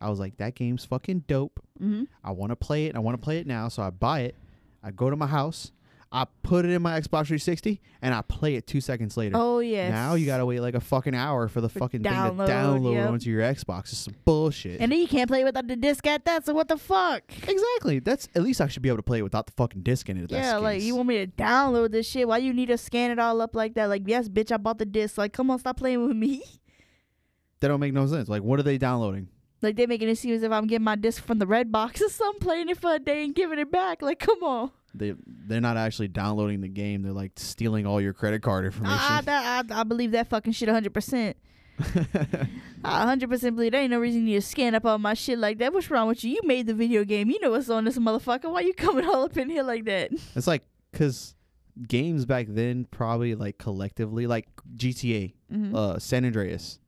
I was like, that game's fucking dope. mm-hmm. I want to play it. I want to play it now, so I buy it. I go to my house. I put it in my Xbox 360 and I play it 2 seconds later. Oh yes. Now you got to wait like a fucking hour for the For fucking download, thing to download yep. onto your Xbox. It's some bullshit. And then you can't play it without the disc at that. So what the fuck? exactly. That's at least I should be able to play it without the fucking disc in it. yeah, like case. you want me to download this shit? Why you need to scan it all up like that? Like yes, bitch, I bought the disc. Like come on, stop playing with me. That don't make no sense. Like what are they downloading? Like they're making it seem as if I'm getting my disc from the red box or something, playing it for a day and giving it back. Like come on. They they're not actually downloading the game. They're like stealing all your credit card information. I, I, I, I believe that fucking shit 100. percent I 100 percent believe there ain't no reason you need to scan up all my shit like that. What's wrong with you? You made the video game. You know what's on this motherfucker. Why you coming all up in here like that? it's like because games back then probably like collectively like GTA, Mhm. uh, San Andreas,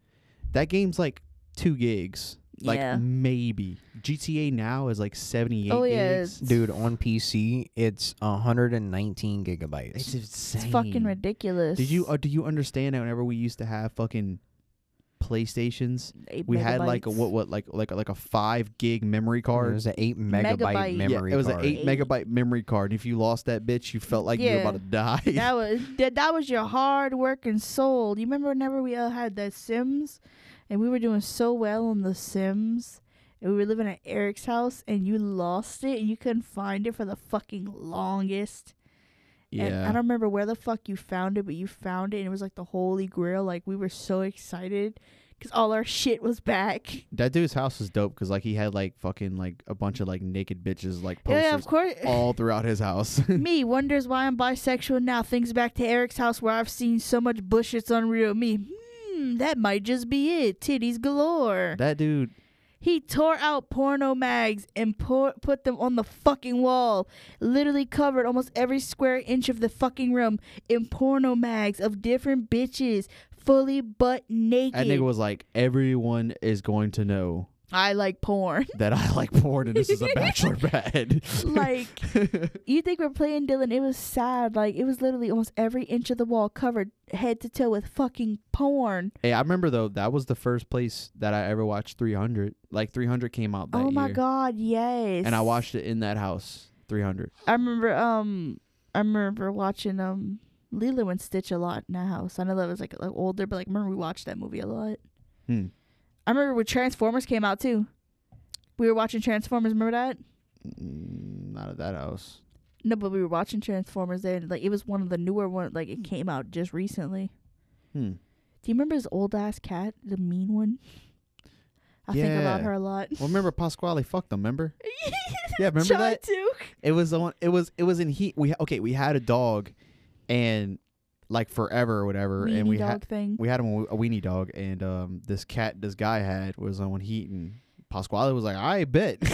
that game's like two gigs. Like Yeah. maybe GTA now is like seventy eight. Oh, yeah, gigs. it's- Dude, on PC, it's 119 gigabytes. it's insane. It's fucking ridiculous. Did you uh, do you understand that whenever we used to have fucking PlayStations, Eight we had like a megabytes. what what like like like a five gig memory It card. was an 8 megabyte, Megabyte. memory yeah, it was card. an eight Eight. megabyte memory card. And if you lost that bitch, you felt like you were Yeah. about to die. that was that, that was your hard working soul. You remember whenever we uh, had the Sims, and we were doing so well on the Sims, and we were living at Eric's house, and you lost it and you couldn't find it for the fucking longest. And I don't remember where the fuck you found it, but you found it, and it was like the holy grail. Like we were so excited because all our shit was back. That dude's house was dope because like he had like fucking like a bunch of like naked bitches like Yeah, posters of course. all throughout his house. Me wonders why I'm bisexual now. Things back to Eric's house where I've seen so much bush it's unreal. Me, hmm, that might just be it. Titties galore. that dude, He tore out porno mags and pour, put them on the fucking wall. Literally covered almost every square inch of the fucking room in porno mags of different bitches, fully butt naked. that nigga was like, everyone is going to know I like porn. that I like porn and this is a bachelor pad. like, you think we're playing Dillan? It was sad. Like, it was literally almost every inch of the wall covered head to toe with fucking porn. hey, I remember though that was the first place that I ever watched 300. Like 300 came out that oh my year, god, yes. and I watched it in that house. 300. I remember um I remember watching um Lilo and Stitch a lot in that house. I know that was like, like older, but like remember we watched that movie a lot. Hmm. I remember when Transformers came out too. We were watching Transformers. Remember that? Mm, not at that house. No, but we were watching Transformers there. and, Like it was one of the newer ones. Like it came out just recently. Hmm. Do you remember his old ass cat, the mean one? I think about her a lot. Well, remember Pasquale fucked them. Remember? Yeah, remember Tried that? to. It was the one. It was. It was in heat. We okay. We had a dog, and like forever or whatever, and we had thing. we had him a, a weenie dog, and um this cat this guy had was on heat, and Pasquale was like, I bet.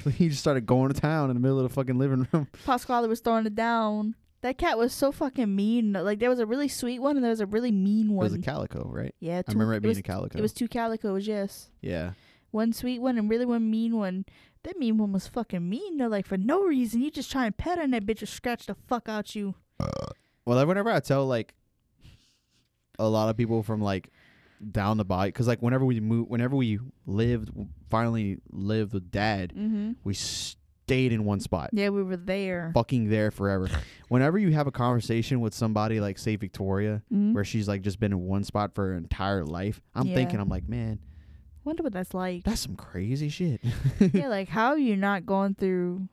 he just started going to town in the middle of the fucking living room. Pasquale was throwing it down. That cat was so fucking mean. Like there was a really sweet one and there was a really mean one. It was a calico, right? yeah, I remember it being was, a calico. It was two calicos, yes. yeah. One sweet one and really one mean one. That mean one was fucking mean though, like for no reason. You just try and pet her and that bitch will scratch the fuck out you. Well, like, whenever I tell like a lot of people from like down the bike, because like whenever we moved, whenever we lived, finally lived with dad, Mm-hmm. we stayed in one spot. Yeah, we were there. Fucking there forever. Whenever you have a conversation with somebody like say Victoria, Mhm. where she's like just been in one spot for her entire life, I'm Yeah. thinking, I'm like, man, Wonder what that's like. that's some crazy shit. yeah, like how are you not going through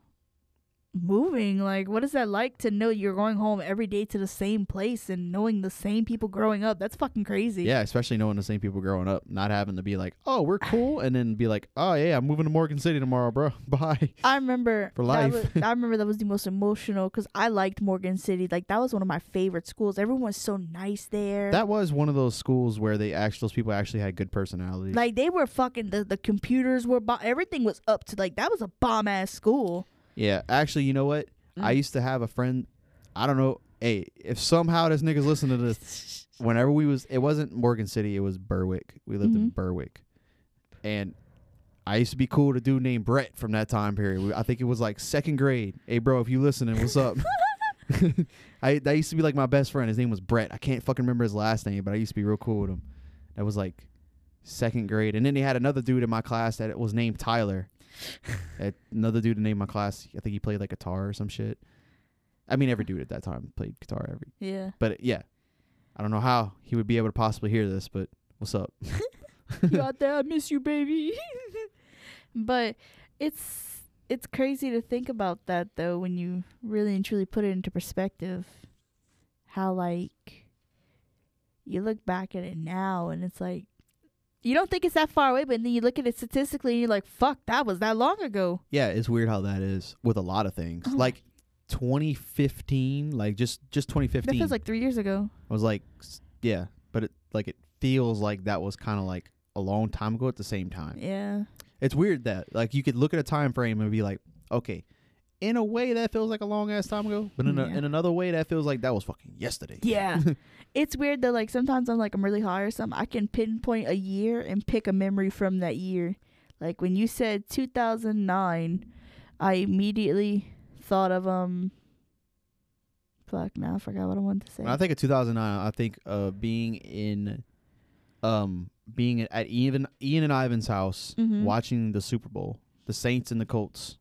moving? Like what is that like to know you're going home every day to the same place and knowing the same people growing up? That's fucking crazy. yeah, especially knowing the same people growing up, not having to be like, oh, we're cool, and then be like, oh yeah, I'm moving to Morgan City tomorrow, bro. Bye. I remember For life. was- I remember that was the most emotional because I liked Morgan City. Like that was one of my favorite schools. Everyone was so nice there. That was one of those schools where they actually those people actually had good personalities. like they were fucking the the computers were bo- everything was up to like that was a bomb ass school. Yeah, actually, you know what? I Mm. used to have a friend. I don't know. Hey, if somehow this nigga's listen to this, whenever we was, it wasn't Morgan City. It was Berwick. We lived in Mhm. Berwick, and I used to be cool with a dude named Brett from that time period. I think it was like second grade. Hey, bro, if you listening, what's up? I that used to be like my best friend. His name was Brett. I can't fucking remember his last name, but I used to be real cool with him. That was like second grade, and then they had another dude in my class that was named Tyler. Uh, another dude named my class. I think he played like guitar or some shit. I mean, every dude at that time played guitar. Every, Yeah. but yeah, I don't know how he would be able to possibly hear this. But what's up? you out there, I miss you, baby. but it's it's crazy to think about that though when you really and truly put it into perspective. How like you look back at it now and it's like you don't think it's that far away, but then you look at it statistically and you're like, "Fuck, that was that long ago." Yeah, it's weird how that is with a lot of things. Oh like 2015, like just just 2015. That 2015 feels like three years ago. I was like, yeah, but it like it feels like that was kind of like a long time ago at the same time. Yeah. It's weird that like you could look at a time frame and be like, okay, in a way that feels like a long ass time ago, but in, a, Yeah. in another way that feels like that was fucking yesterday. Yeah. it's weird that like sometimes I'm like I'm really high or something. I can pinpoint a year and pick a memory from that year. Like when you said 2009, I immediately thought of um. Fuck, now I forgot what I wanted to say. When I think of 2009, I think of being in, um, being at Ian Ian and Ivan's house Mhm. watching the Super Bowl, the Saints and the Colts.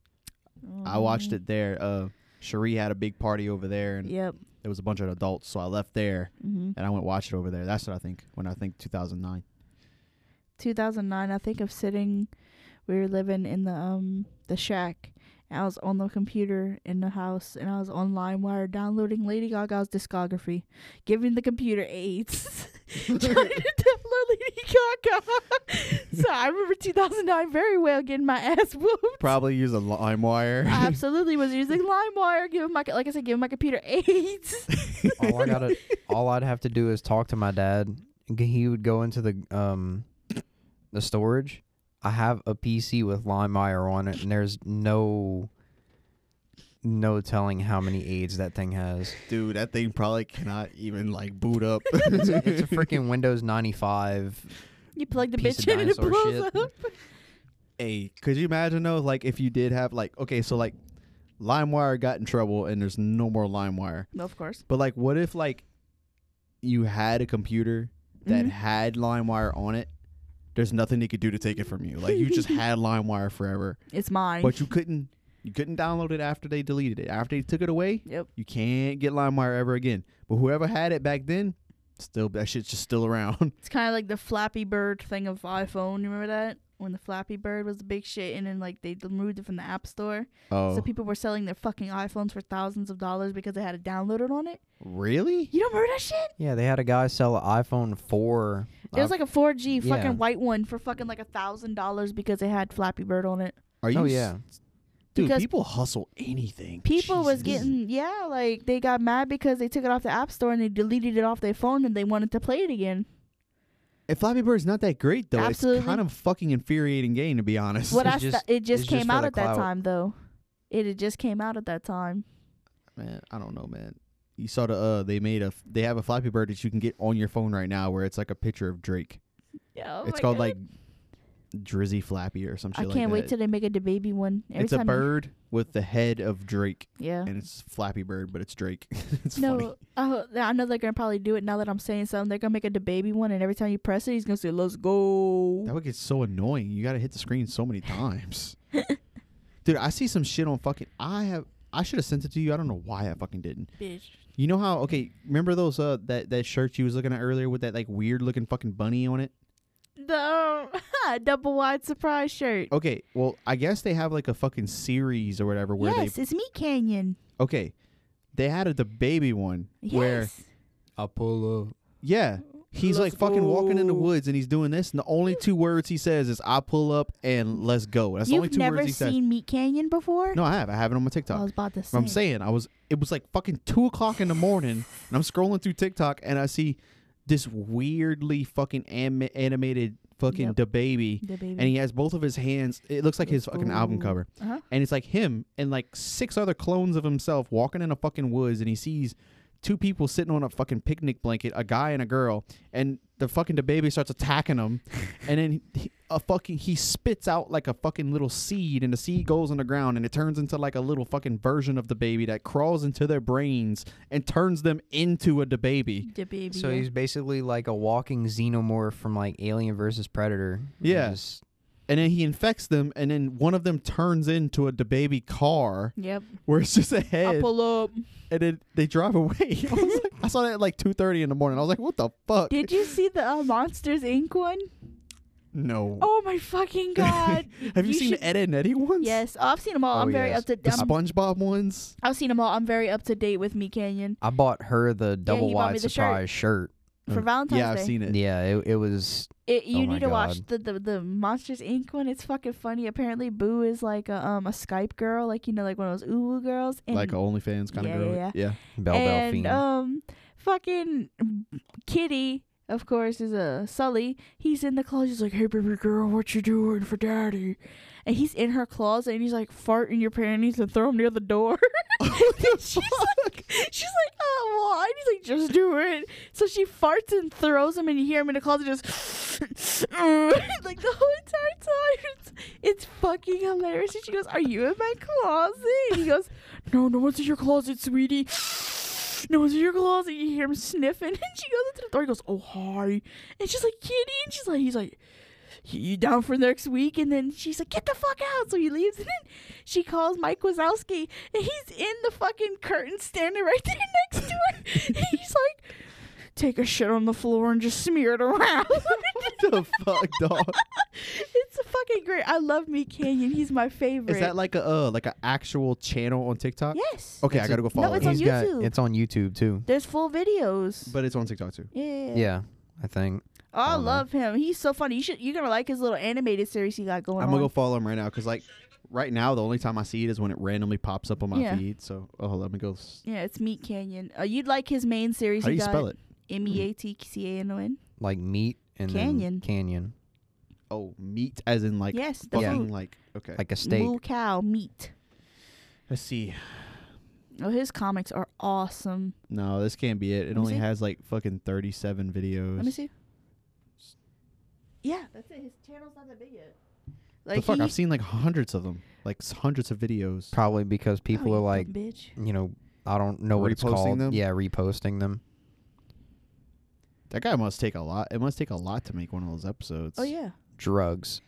I watched it there. Uh, Cherie had a big party over there, and Yep. there was a bunch of adults, so I left there hmm and I went watch it over there. That's what I think when I think 2009. 2009. I think of sitting we were living in the um the shack. I was on the computer in the house, and I was on LimeWire downloading Lady Gaga's discography, giving the computer AIDS, trying to download Lady Gaga. so I remember 2009 very well, getting my ass whooped. Probably use a LimeWire. I absolutely was using LimeWire, giving my like I said, giving my computer AIDS. all I gotta, all I'd have to do is talk to my dad. He would go into the um, the storage. I have a PC with LimeWire on it, and there's no, no telling how many aids that thing has. Dude, that thing probably cannot even like boot up. It's a, it's a freaking Windows 95. You plug the bitch in and it blows shit. up. hey, could you imagine though, like if you did have like okay, so like LimeWire got in trouble and there's no more LimeWire. No, of course. But like what if like you had a computer that Mhm. had LimeWire on it? There's nothing they could do to take it from you. Like you just had LimeWire forever. It's mine. But you couldn't you couldn't download it after they deleted it. After they took it away, Yep. you can't get LimeWire ever again. But whoever had it back then, still that shit's just still around. It's kind of like the Flappy Bird thing of iPhone. You remember that? When the Flappy Bird was the big shit, and then like they removed it from the App Store, Oh, so people were selling their fucking iPhones for thousands of dollars because they had it downloaded on it. really? You don't remember that shit? Yeah, they had a guy sell an iPhone 4. It was uh, like a 4G yeah. fucking white one for fucking like a thousand dollars because it had Flappy Bird on it. Are you? oh s- yeah, dude. Because people hustle anything. People was getting yeah, like they got mad because they took it off the App Store and they deleted it off their phone and they wanted to play it again. And Flappy Bird's not that great though. Absolutely. It's kind of fucking infuriating game to be honest. What It's I just- st- it just it's just came out at that clout. time though. It had just came out at that time. man, I don't know, man. You saw the uh they made a f- they have a Flappy Bird that you can get on your phone right now where it's like a picture of Drake. Yeah, it's called like Drizzy Flappy or some shit I like can't wait that. till they make a the baby one. Every it's a time you- bird with the head of Drake yeah. and it's Flappy Bird, but it's Drake. it's No, funny. oh, I know they're gonna probably do it now that I'm saying something. They're gonna make a the baby one, and every time you press it, he's gonna say "Let's go." That would get so annoying. You got to hit the screen so many times. Dude, I see some shit on fucking I have I should have sent it to you. I don't know why I fucking didn't. Bitch. You know how okay, remember those uh that that shirt you was looking at earlier with that like weird looking fucking bunny on it? The um, double wide surprise shirt. Okay, well, I guess they have like a fucking series or whatever where yes, it's Meat Canyon. okay. They had a, the baby one where Yes. I pull up. yeah, he's Let's like fucking walking in the woods and he's doing this and the only two words he says is I pull up and let's go. That's the only two words he says. You've never seen Meat Canyon before? No, I have. I have it on my TikTok. I was about to say. I'm saying I was it was like fucking two o'clock in the morning and I'm scrolling through TikTok and I see this weirdly fucking anim- animated fucking Yep. the baby baby. and he has both of his hands it looks like his fucking album cover uh-huh. and it's like him and like six other clones of himself walking in a fucking woods and he sees two people sitting on a fucking picnic blanket a guy and a girl and the fucking the baby starts attacking him and then he, a fucking he spits out like a fucking little seed and the seed goes on the ground and it turns into like a little fucking version of the baby that crawls into their brains and turns them into a the baby The baby. So he's basically like a walking xenomorph from like Alien versus Predator. He Yeah. just- and then he infects them and then one of them turns into a baby car Yep. where it's just a head pull up. and then they drive away. I, was like, I saw that at like two thirty in the morning. I was like, "What the fuck?" Did you see the uh, Monsters Inc. one? no. Oh my fucking god! Have you, seen should- Ed and Eddie ones? Yes, oh, I've seen them all. Oh, I'm very yes. up to. The I'm, SpongeBob ones. I've seen them all. I'm very up to date with Meat Canyon I bought her the double you bought wide the shirt. shirt. For Uh, Valentine's yeah, Day. I've seen it. Yeah, it, it was. It, you Oh need to watch the, the the Monsters Inc. one. It's fucking funny. Apparently, Boo is like a um a Skype girl, like you know, like one of those ooh girls. And, Like a OnlyFans kind Yeah, of girl. yeah, yeah. Belle and Delphine. um, fucking Kitty, of course, is a Sulley. He's in the closet. He's like, "Hey, baby girl, what you doing for daddy?" And he's in her closet, and he's like, "Fart in your panties and throw them near the door." And she's like, she's like, "Oh, why?" And he's like, "Just do it." So she farts and throws them, and you hear him in the closet just like the whole entire time. It's, it's fucking hilarious. And she goes, "Are you in my closet?" And he goes, "No, no one's in your closet, sweetie." No one's in your closet. You hear him sniffing, and she goes into the door. He goes, "Oh hi," and she's like, "Kitty," and she's like, "He's like." You down for next week? And then she's like, "Get the fuck out!" So he leaves, and then she calls Mike Wazowski, and he's in the fucking curtain, standing right there next to her. and he's like, "Take a shit on the floor and just smear it around." what the fuck, dog? it's a fucking fucking great. I love Meat Canyon. He's my favorite. Is that like a uh, like an actual channel on TikTok? yes? Okay, I gotta go follow No, it. it's on He's got YouTube. it's on YouTube too. There's full videos. but it's on TikTok too. yeah. Yeah, I think. I don't know. love him. He's so funny. You should. You're gonna like his little animated series he got going I'm gonna go follow him right now because like right now the only time I see it is when it randomly pops up on my Yeah. feed. So oh, let me go. s- yeah, it's Meat Canyon. Uh, you'd like his main series. How do you got spell it? M E A T C A N O N. Like meat and Canyon. then canyon, Oh, meat as in like Yes, the fucking food. like okay. like a steak. Moo cow meat. Let's see. Oh, his comics are awesome. No, this can't be it. It me only see. has like fucking 37 videos. Let me see. Yeah, that's it. His channel's not that big yet. the Like fuck? I've seen like hundreds of them, like s- hundreds of videos. Probably because Oh, people you are like, bitch. you know, I don't know what it's Reposting called. them? Yeah, reposting them. That guy must take a lot. It must take a lot to make one of those episodes. Oh yeah. Drugs.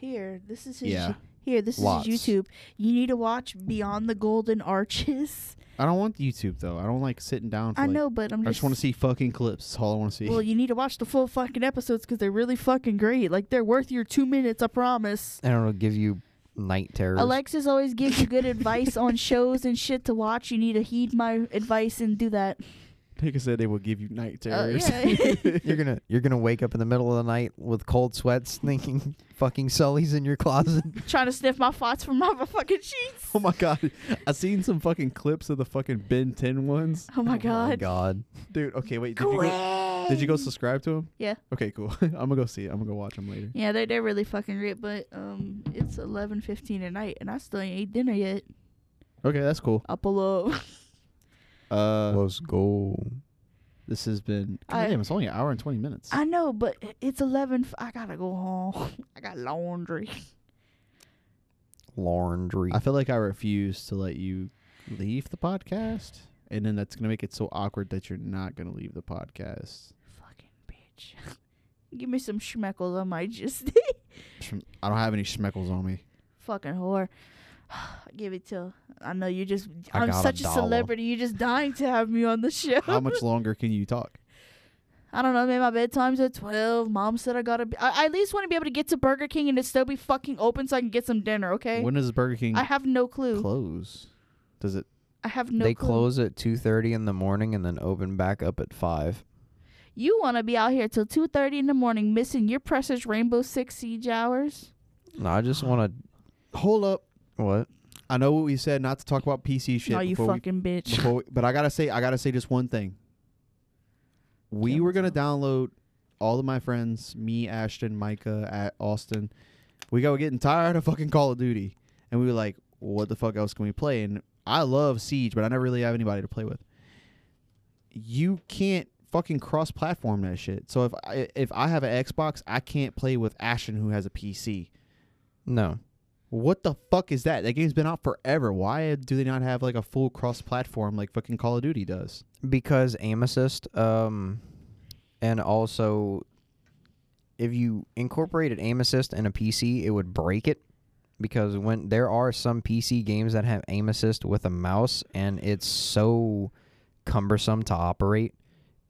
Here, this is his. Yeah. Here, this Lots. is YouTube. You need to watch Beyond the Golden Arches. I don't want YouTube though. I don't like sitting down. For, I like- know, but I'm I just. just want to see fucking clips. That's all I want to see. Well, you need to watch the full fucking episodes because they're really fucking great. Like they're worth your two minutes, I promise. And it'll give you night terrors. Alexis always gives you good advice on shows and shit to watch. You need to heed my advice and do that. Nigga said they will give you night Uh, terrors. yeah. you're gonna you're gonna wake up in the middle of the night with cold sweats, thinking fucking Sulley's in your closet. Trying to sniff my farts from my fucking sheets. oh my god, I seen some fucking clips of the fucking Ben 10 ones, Oh my My god. My god. dude. Okay, wait. Did you go? Did you go subscribe to him? Yeah. Okay, cool. I'm gonna go see it. I'm gonna go watch him later. Yeah, they're they're really fucking great, but um, it's eleven fifteen at night, and I still ain't ate dinner yet. Okay, that's cool. I'll pull up. Uh, Let's go. this has been. God I- damn, it's only an hour and 20 minutes. I know, but it's eleven. F- I gotta go home. I got laundry. Laundry. I feel like I refuse to let you leave the podcast, and then that's gonna make it so awkward that you're not gonna leave the podcast. Fucking bitch. Give me some schmeckles. I might just Schm- I don't have any schmeckles on me. fucking whore. Give it till I know you're just. I I'm got a such a, dollar. celebrity. You're just dying to have me on the show. How much longer can you talk? I don't know. Maybe my bedtime's at twelve. Mom said I gotta. Be, I, I at least want to be able to get to Burger King and it still be fucking open so I can get some dinner. Okay. When does Burger King I have no clue. close? Does it? I have no they clue. close at two thirty in the morning and then open back up at five. You want to be out here till two thirty in the morning, missing your precious Rainbow Six Siege hours? No, I just want to Hold up. To what? I know what we said not to talk about PC shit. no, you before we- fucking bitch. before we, but I gotta say, I gotta say just one thing. We Yeah, were gonna up? download all of my friends, me, Ashton, Micah, at Austin. We got getting tired of fucking Call of Duty, and we were like, "What the fuck else can we play?" And I love Siege, but I never really have anybody to play with. You can't fucking cross-platform that shit. So if I, if I have an Xbox, I can't play with Ashton who has a PC. No. What the fuck is that? That game's been out forever. Why do they not have like a full cross-platform like fucking Call of Duty does? because aim assist um and also if you incorporated aim assist in a pc it would break it because when there are some pc games that have aim assist with a mouse and it's so cumbersome to operate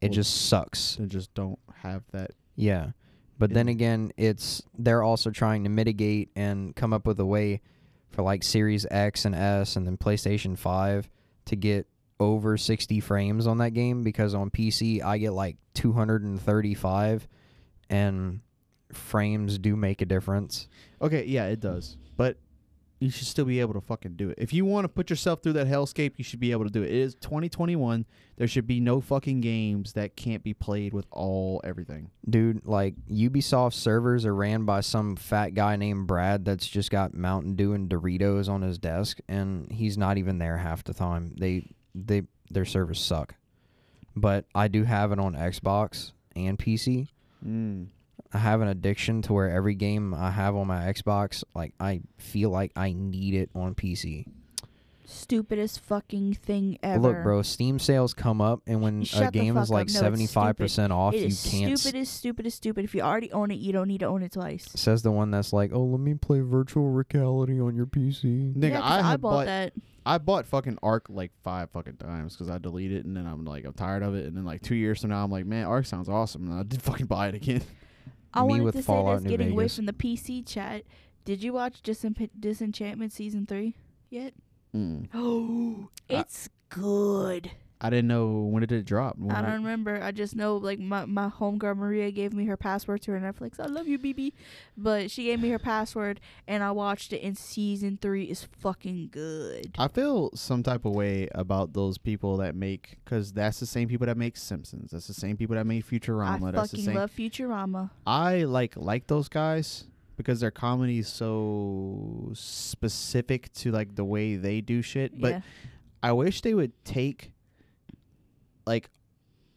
it Well, just sucks They just don't have that. yeah but then again it's they're also trying to mitigate and come up with a way for like series x and s and then playstation 5 to get over 60 frames on that game because on PC I get like 235 and frames do make a difference. Okay, yeah, it does. But you should still be able to fucking do it. If you want to put yourself through that hellscape, you should be able to do it. It is 2021. There should be no fucking games that can't be played with all everything. Dude, like Ubisoft servers are ran by some fat guy named Brad that's just got Mountain Dew and Doritos on his desk and he's not even there half the time. They they their servers suck. But I do have it on Xbox and PC. Mm. I have an addiction to where every game I have on my Xbox, like I feel like I need it on PC. Stupidest fucking thing ever. Look, bro, Steam sales come up, and when Shut a game is like up. No, it's seventy five percent off, It you is can't. s- stupid as stupid as stupid. If you already own it, you don't need to own it twice. Says the one that's like, "Oh, let me play virtual reality on your PC." Nigga, yeah, 'cause I, I, bought, bought, that. I bought fucking Ark like five fucking times because I deleted it and then I'm like I'm tired of it and then like two years from now I'm like man Ark sounds awesome and I did fucking buy it again. I Me wanted with to say Fallout this New getting away from the PC chat. Did you watch Disenp- Disenchantment season three yet? Mm. Oh, it's good. I didn't know when did it drop. When I don't remember. I just know like my my homegirl Maria gave me her password to her Netflix. I love you, BB. But she gave me her password and I watched it. And season three is fucking good. I feel some type of way about those people that make because that's the same people that make Simpsons. That's the same people that make Futurama. I that's the fucking same. love Futurama. I like like those guys because their comedy is so specific to like the way they do shit. But yeah. I wish they would take like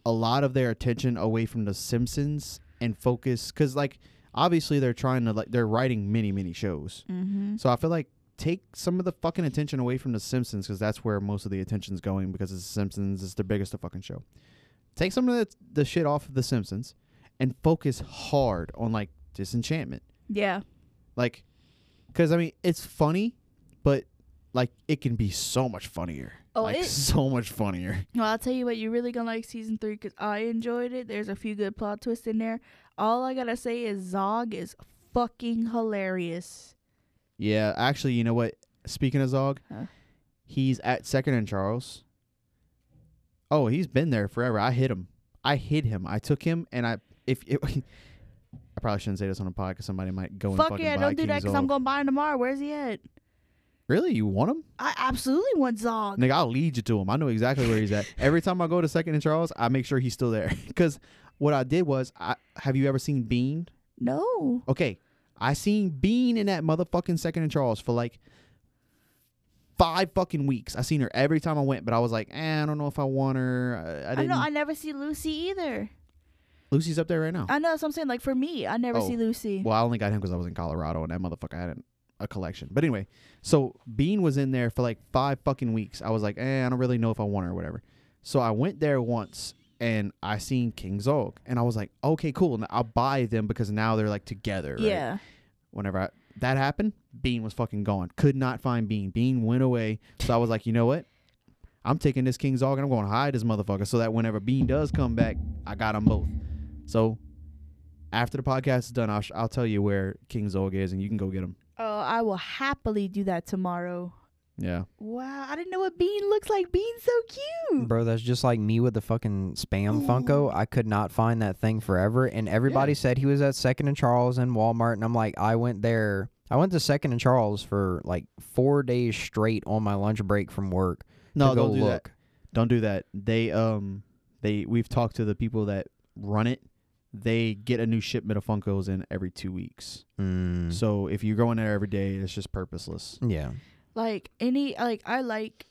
a lot of their attention away from the Simpsons and focus because like obviously they're trying to like they're writing many many shows. Mm-hmm. So I feel like take some of the fucking attention away from the Simpsons because that's where most of the attention's going because the Simpsons is the biggest fucking show. Take some of the, the shit off of the Simpsons and focus hard on like Disenchantment. Yeah. Like, because I mean it's funny, but like it can be so much funnier. Oh, like it- so much funnier. Well, I'll tell you what, you're really gonna like season three because I enjoyed it. There's a few good plot twists in there. All I gotta say is Zog is fucking hilarious. Yeah, actually, you know what? Speaking of Zog, Huh. he's at Second and Charles. Oh, he's been there forever. I hit him. I hit him. I took him, and I if it, I probably shouldn't say this on a pod because somebody might go and Fuck fucking yeah, buy don't do King that because I'm gonna buy him tomorrow. Where's he at? Really, you want him? I absolutely want Zog. Nigga, I'll lead you to him. I know exactly where he's at. Every time I go to Second and Charles, I make sure he's still there. Because what I did was, I have you ever seen Bean? No. Okay, I seen Bean in that motherfucking Second and Charles for like five fucking weeks. I seen her every time I went, but I was like, eh, I don't know if I want her. I, I I, know I never see Lucy either. Lucy's up there right now. I know So I'm saying. Like for me, I never Oh. see Lucy. well, I only got him because I was in Colorado, and that motherfucker had an, a collection. But anyway, so Bean was in there for like five fucking weeks. I was like, eh, I don't really know if I want her or whatever. So I went there once. And I seen King Zog, and I was like, "Okay, cool. And I'll buy them because now they're like together." Right? Yeah. whenever I, that happened, Bean was fucking gone. Could not find Bean. Bean went away. So I was like, you know what? I'm taking this King Zog and I'm going to hide this motherfucker so that whenever Bean does come back, I got them both. So after the podcast is done, I'll, sh- I'll tell you where King Zog is and you can go get him. Oh, I will happily do that tomorrow. Yeah. Wow, I didn't know what Bean looks like. Bean's so cute. Bro, that's just like me with the fucking spam Ooh. Funko. I could not find that thing forever, and everybody Yeah. said he was at Second and Charles and Walmart, and I'm like, I went there. I went to Second and Charles for like four days straight on my lunch break from work. No, to go don't do that. look. Don't do that. They um they we've talked to the people that run it. They get a new shipment of Funkos in every two weeks. Mm, So if you're going there every day, it's just purposeless. yeah, Like any, like I like,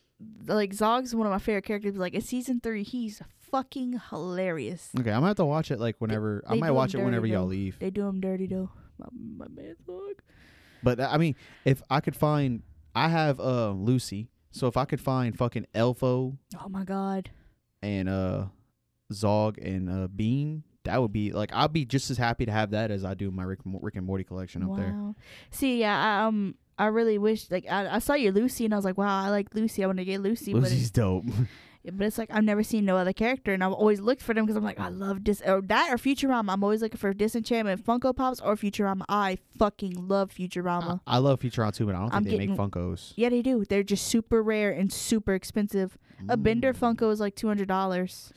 like Zog's one of my favorite characters. Like in season three, he's fucking hilarious. Okay, I'm gonna have to watch it like whenever I they might watch it whenever dirty, y'all leave. They do him dirty though. My, my man Zog. But I mean, if I could find, I have uh Lucy, so if I could find fucking Elfo Oh my god. and uh Zog and uh Bean, that would be like I'd be just as happy to have that as I do my Rick, and Rick and Morty collection up there. Wow. See, yeah, I, um, I really wish like I, I saw your Lucy and I was like, wow, I like Lucy. I want to get Lucy, but Lucy's it, dope. but it's like I've never seen no other character, and I've always looked for them because I'm like, I love this or that or Futurama. I'm always looking for Disenchantment Funko Pops or Futurama. I fucking love Futurama. I love Futurama too, but I don't think I'm they make Funkos. yeah, they do. They're just super rare and super expensive. A Bender Mm. Funko is like two hundred dollars.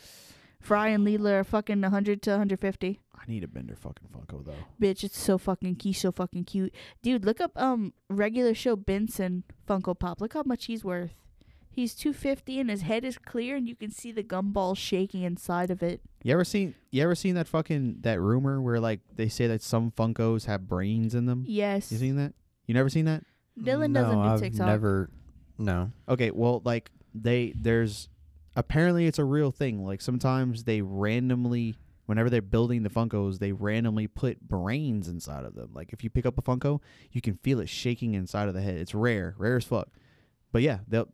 Fry and Leela are fucking hundred to hundred fifty. I need a Bender fucking Funko though. Bitch, it's so fucking key, so fucking cute. Dude, look up um regular show Benson Funko Pop. Look how much he's worth. He's two fifty and his head is clear and you can see the gumball shaking inside of it. You ever seen? You ever seen that fucking that rumor where like they say that some Funkos have brains in them? Yes. You seen that? You never seen that? Dillan no, doesn't do I've TikTok. never. No, Okay, well, like they there's apparently it's a real thing. Like sometimes they randomly, whenever they're building the Funkos, they randomly put brains inside of them. Like if you pick up a Funko, you can feel it shaking inside of the head. It's rare, rare as fuck. But yeah, they'll,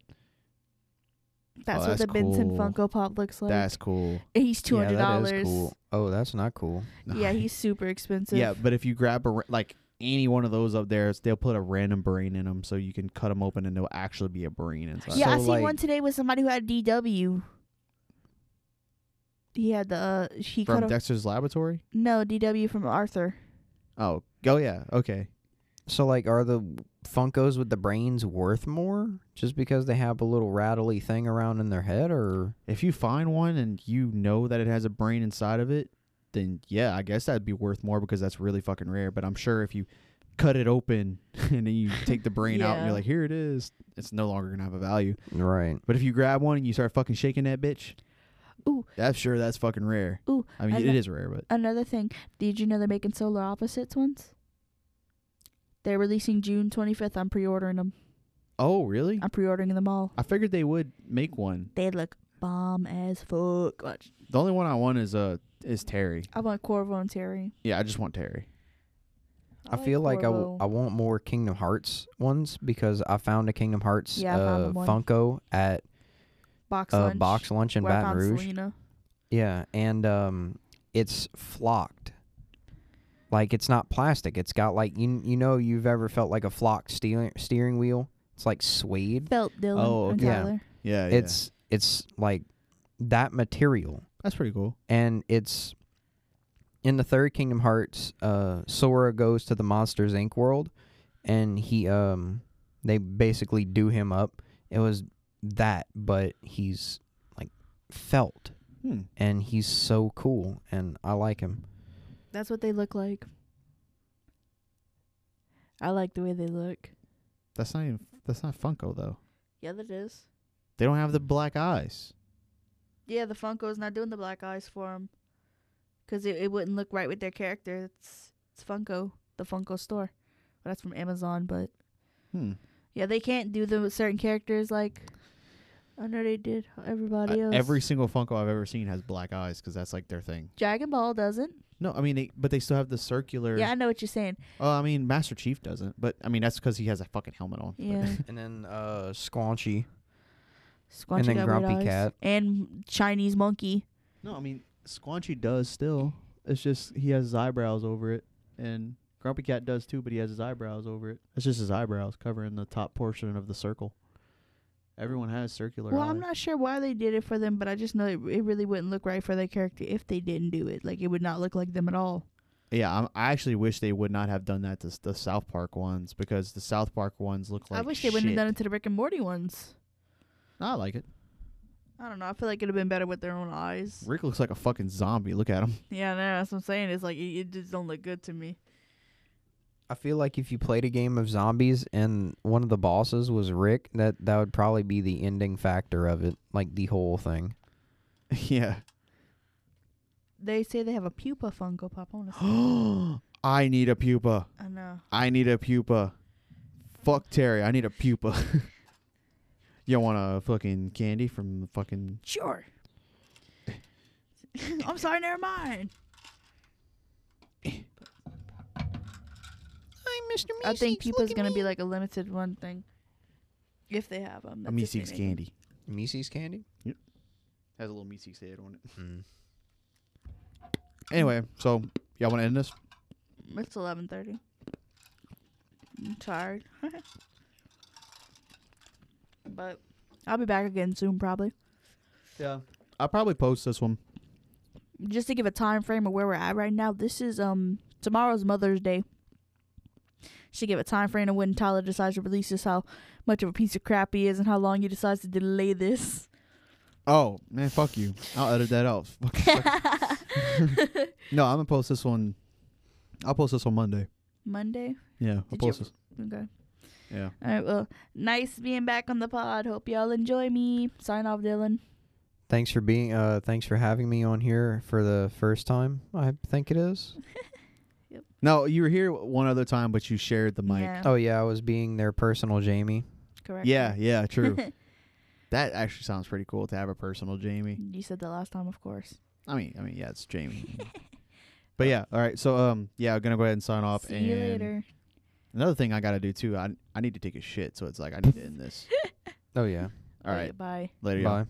That's Oh, what that's the Benson. Funko Pop looks like. that's cool. he's two yeah, hundred that dollars. is cool. Oh, that's not cool. Yeah, he's super expensive. yeah. But if you grab a like any one of those up there, they'll put a random brain in them, so you can cut them open and there'll actually be a brain inside. Yeah, I So, seen like- one today with somebody who had DW. He had the uh, he from cut off, Dexter's Laboratory. no DW from Arthur. Oh, oh yeah, okay. So like, are the Funkos with the brains worth more just because they have a little rattly thing around in their head, or If you find one and you know that it has a brain inside of it, then yeah, I guess that'd be worth more because that's really fucking rare. But I'm sure if you cut it open and then you take the brain out and you're like, here it is, it's no longer gonna have a value. right? But if you grab one and you start fucking shaking that bitch, Ooh. that's sure that's fucking rare. Ooh, I mean and it rare, but Another thing, did you know they're making solar opposites ones? They're releasing June 25th. I'm pre-ordering them. oh really? I'm pre-ordering them all. I figured they would make one. They look bomb as fuck. Watch. The only one I want is uh is Terry. I want Korvo and Terry. Yeah, I just want Terry. I, feel like I, w- Korvo. I want more Kingdom Hearts ones because I found a Kingdom Hearts Yeah, uh. Funko at box uh, lunch. box lunch in Baton Rouge. Selena. Yeah, and um, it's flocked. Like it's not plastic. It's got like you you know you've ever felt like a flocked steering steering wheel. It's like suede. Felt Dillan Oh, and okay. Yeah. Tyler. Yeah, yeah. It's it's like that material, that's pretty cool. and it's in the third Kingdom Hearts. Uh, Sora goes to the Monsters Inc. world, and he um they basically do him up. It was that, but he's like felt, Hmm. and he's so cool, and I like him. That's what they look like. I like the way they look. That's not even that's not Funko though. Yeah, that is. They don't have the black eyes. Yeah, the Funko's not doing the black eyes for them. Because it, it wouldn't look right with their character. It's, it's Funko, the Funko store. Well, that's from Amazon, but Hmm. yeah, they can't do the certain characters like I know they did everybody Uh, else. every single Funko I've ever seen has black eyes because that's like their thing. Dragon Ball doesn't. No, I mean, they, but they still have the circular. Yeah, I know what you're saying. Oh, I mean, Master Chief doesn't, but I mean that's because he has a fucking helmet on. Yeah. And then uh Squanchy. Squanchy then got red Grumpy eyes. Cat. And Chinese monkey. no, I mean Squanchy does still. It's just he has his eyebrows over it, and Grumpy Cat does too, but he has his eyebrows over it. It's just his eyebrows covering the top portion of the circle. Everyone has circular. Well, eyes. I'm not sure why they did it for them, but I just know it, it really wouldn't look right for their character if they didn't do it. Like it would not look like them at all. Yeah, I'm, I actually wish they would not have done that to s- the South Park ones because the South Park ones look like. I wish they wouldn't have shit. done it to the Rick and Morty ones. I like it. I don't know. I feel like it'd have been better with their own eyes. Rick looks like a fucking zombie. Look at him. Yeah, no, that's what I'm saying. It's like it, it just don't look good to me. I feel like if you played a game of zombies and one of the bosses was Rick, that that would probably be the ending factor of it, like the whole thing. yeah. They say they have a pupa Funko Pop. I want to. I need a pupa. I know. I need a pupa. Fuck Terry. I need a pupa. you want a fucking candy from the fucking? Sure. I'm sorry. Never mind. Hi, Mr. I think pupa's gonna be like a limited one thing. If they have them. A Meeseeks candy. Meeseeks candy. Yep. Has a little Meeseeks head on it. Mm. Anyway, so y'all want to end this? It's eleven thirty. I'm tired. but I'll be back again soon, probably. Yeah. I'll probably post this one. Just to give a time frame of where we're at right now. This is um tomorrow's Mother's Day. Should give a time frame of when Tyler decides to release this, how much of a piece of crap he is, and how long he decides to delay this. Oh man, fuck you. I'll edit that out. Fuck- fuck- no, I'm gonna post this one. I'll post this on Monday. Monday. Yeah, I'll Did post you- this. Okay. Yeah. All right. Well, nice being back on the pod. Hope y'all enjoy me. Sign off, Dillan. Thanks for being. Uh, thanks for having me on here for the first time. I think it is. Yep. No, you were here one other time, but you shared the mic. Yeah. Oh yeah, I was being their personal Jamie. Correct. Yeah, yeah, true. that actually sounds pretty cool to have a personal Jamie. you said that last time, of course. I mean, I mean, yeah, it's Jamie. but yeah, all right. So um, yeah, I'm gonna go ahead and sign off. See and you later. Another thing I gotta do too. I I need to take a shit, so it's like I need to end this. Oh yeah. All right, Bye. later. y'all. Bye.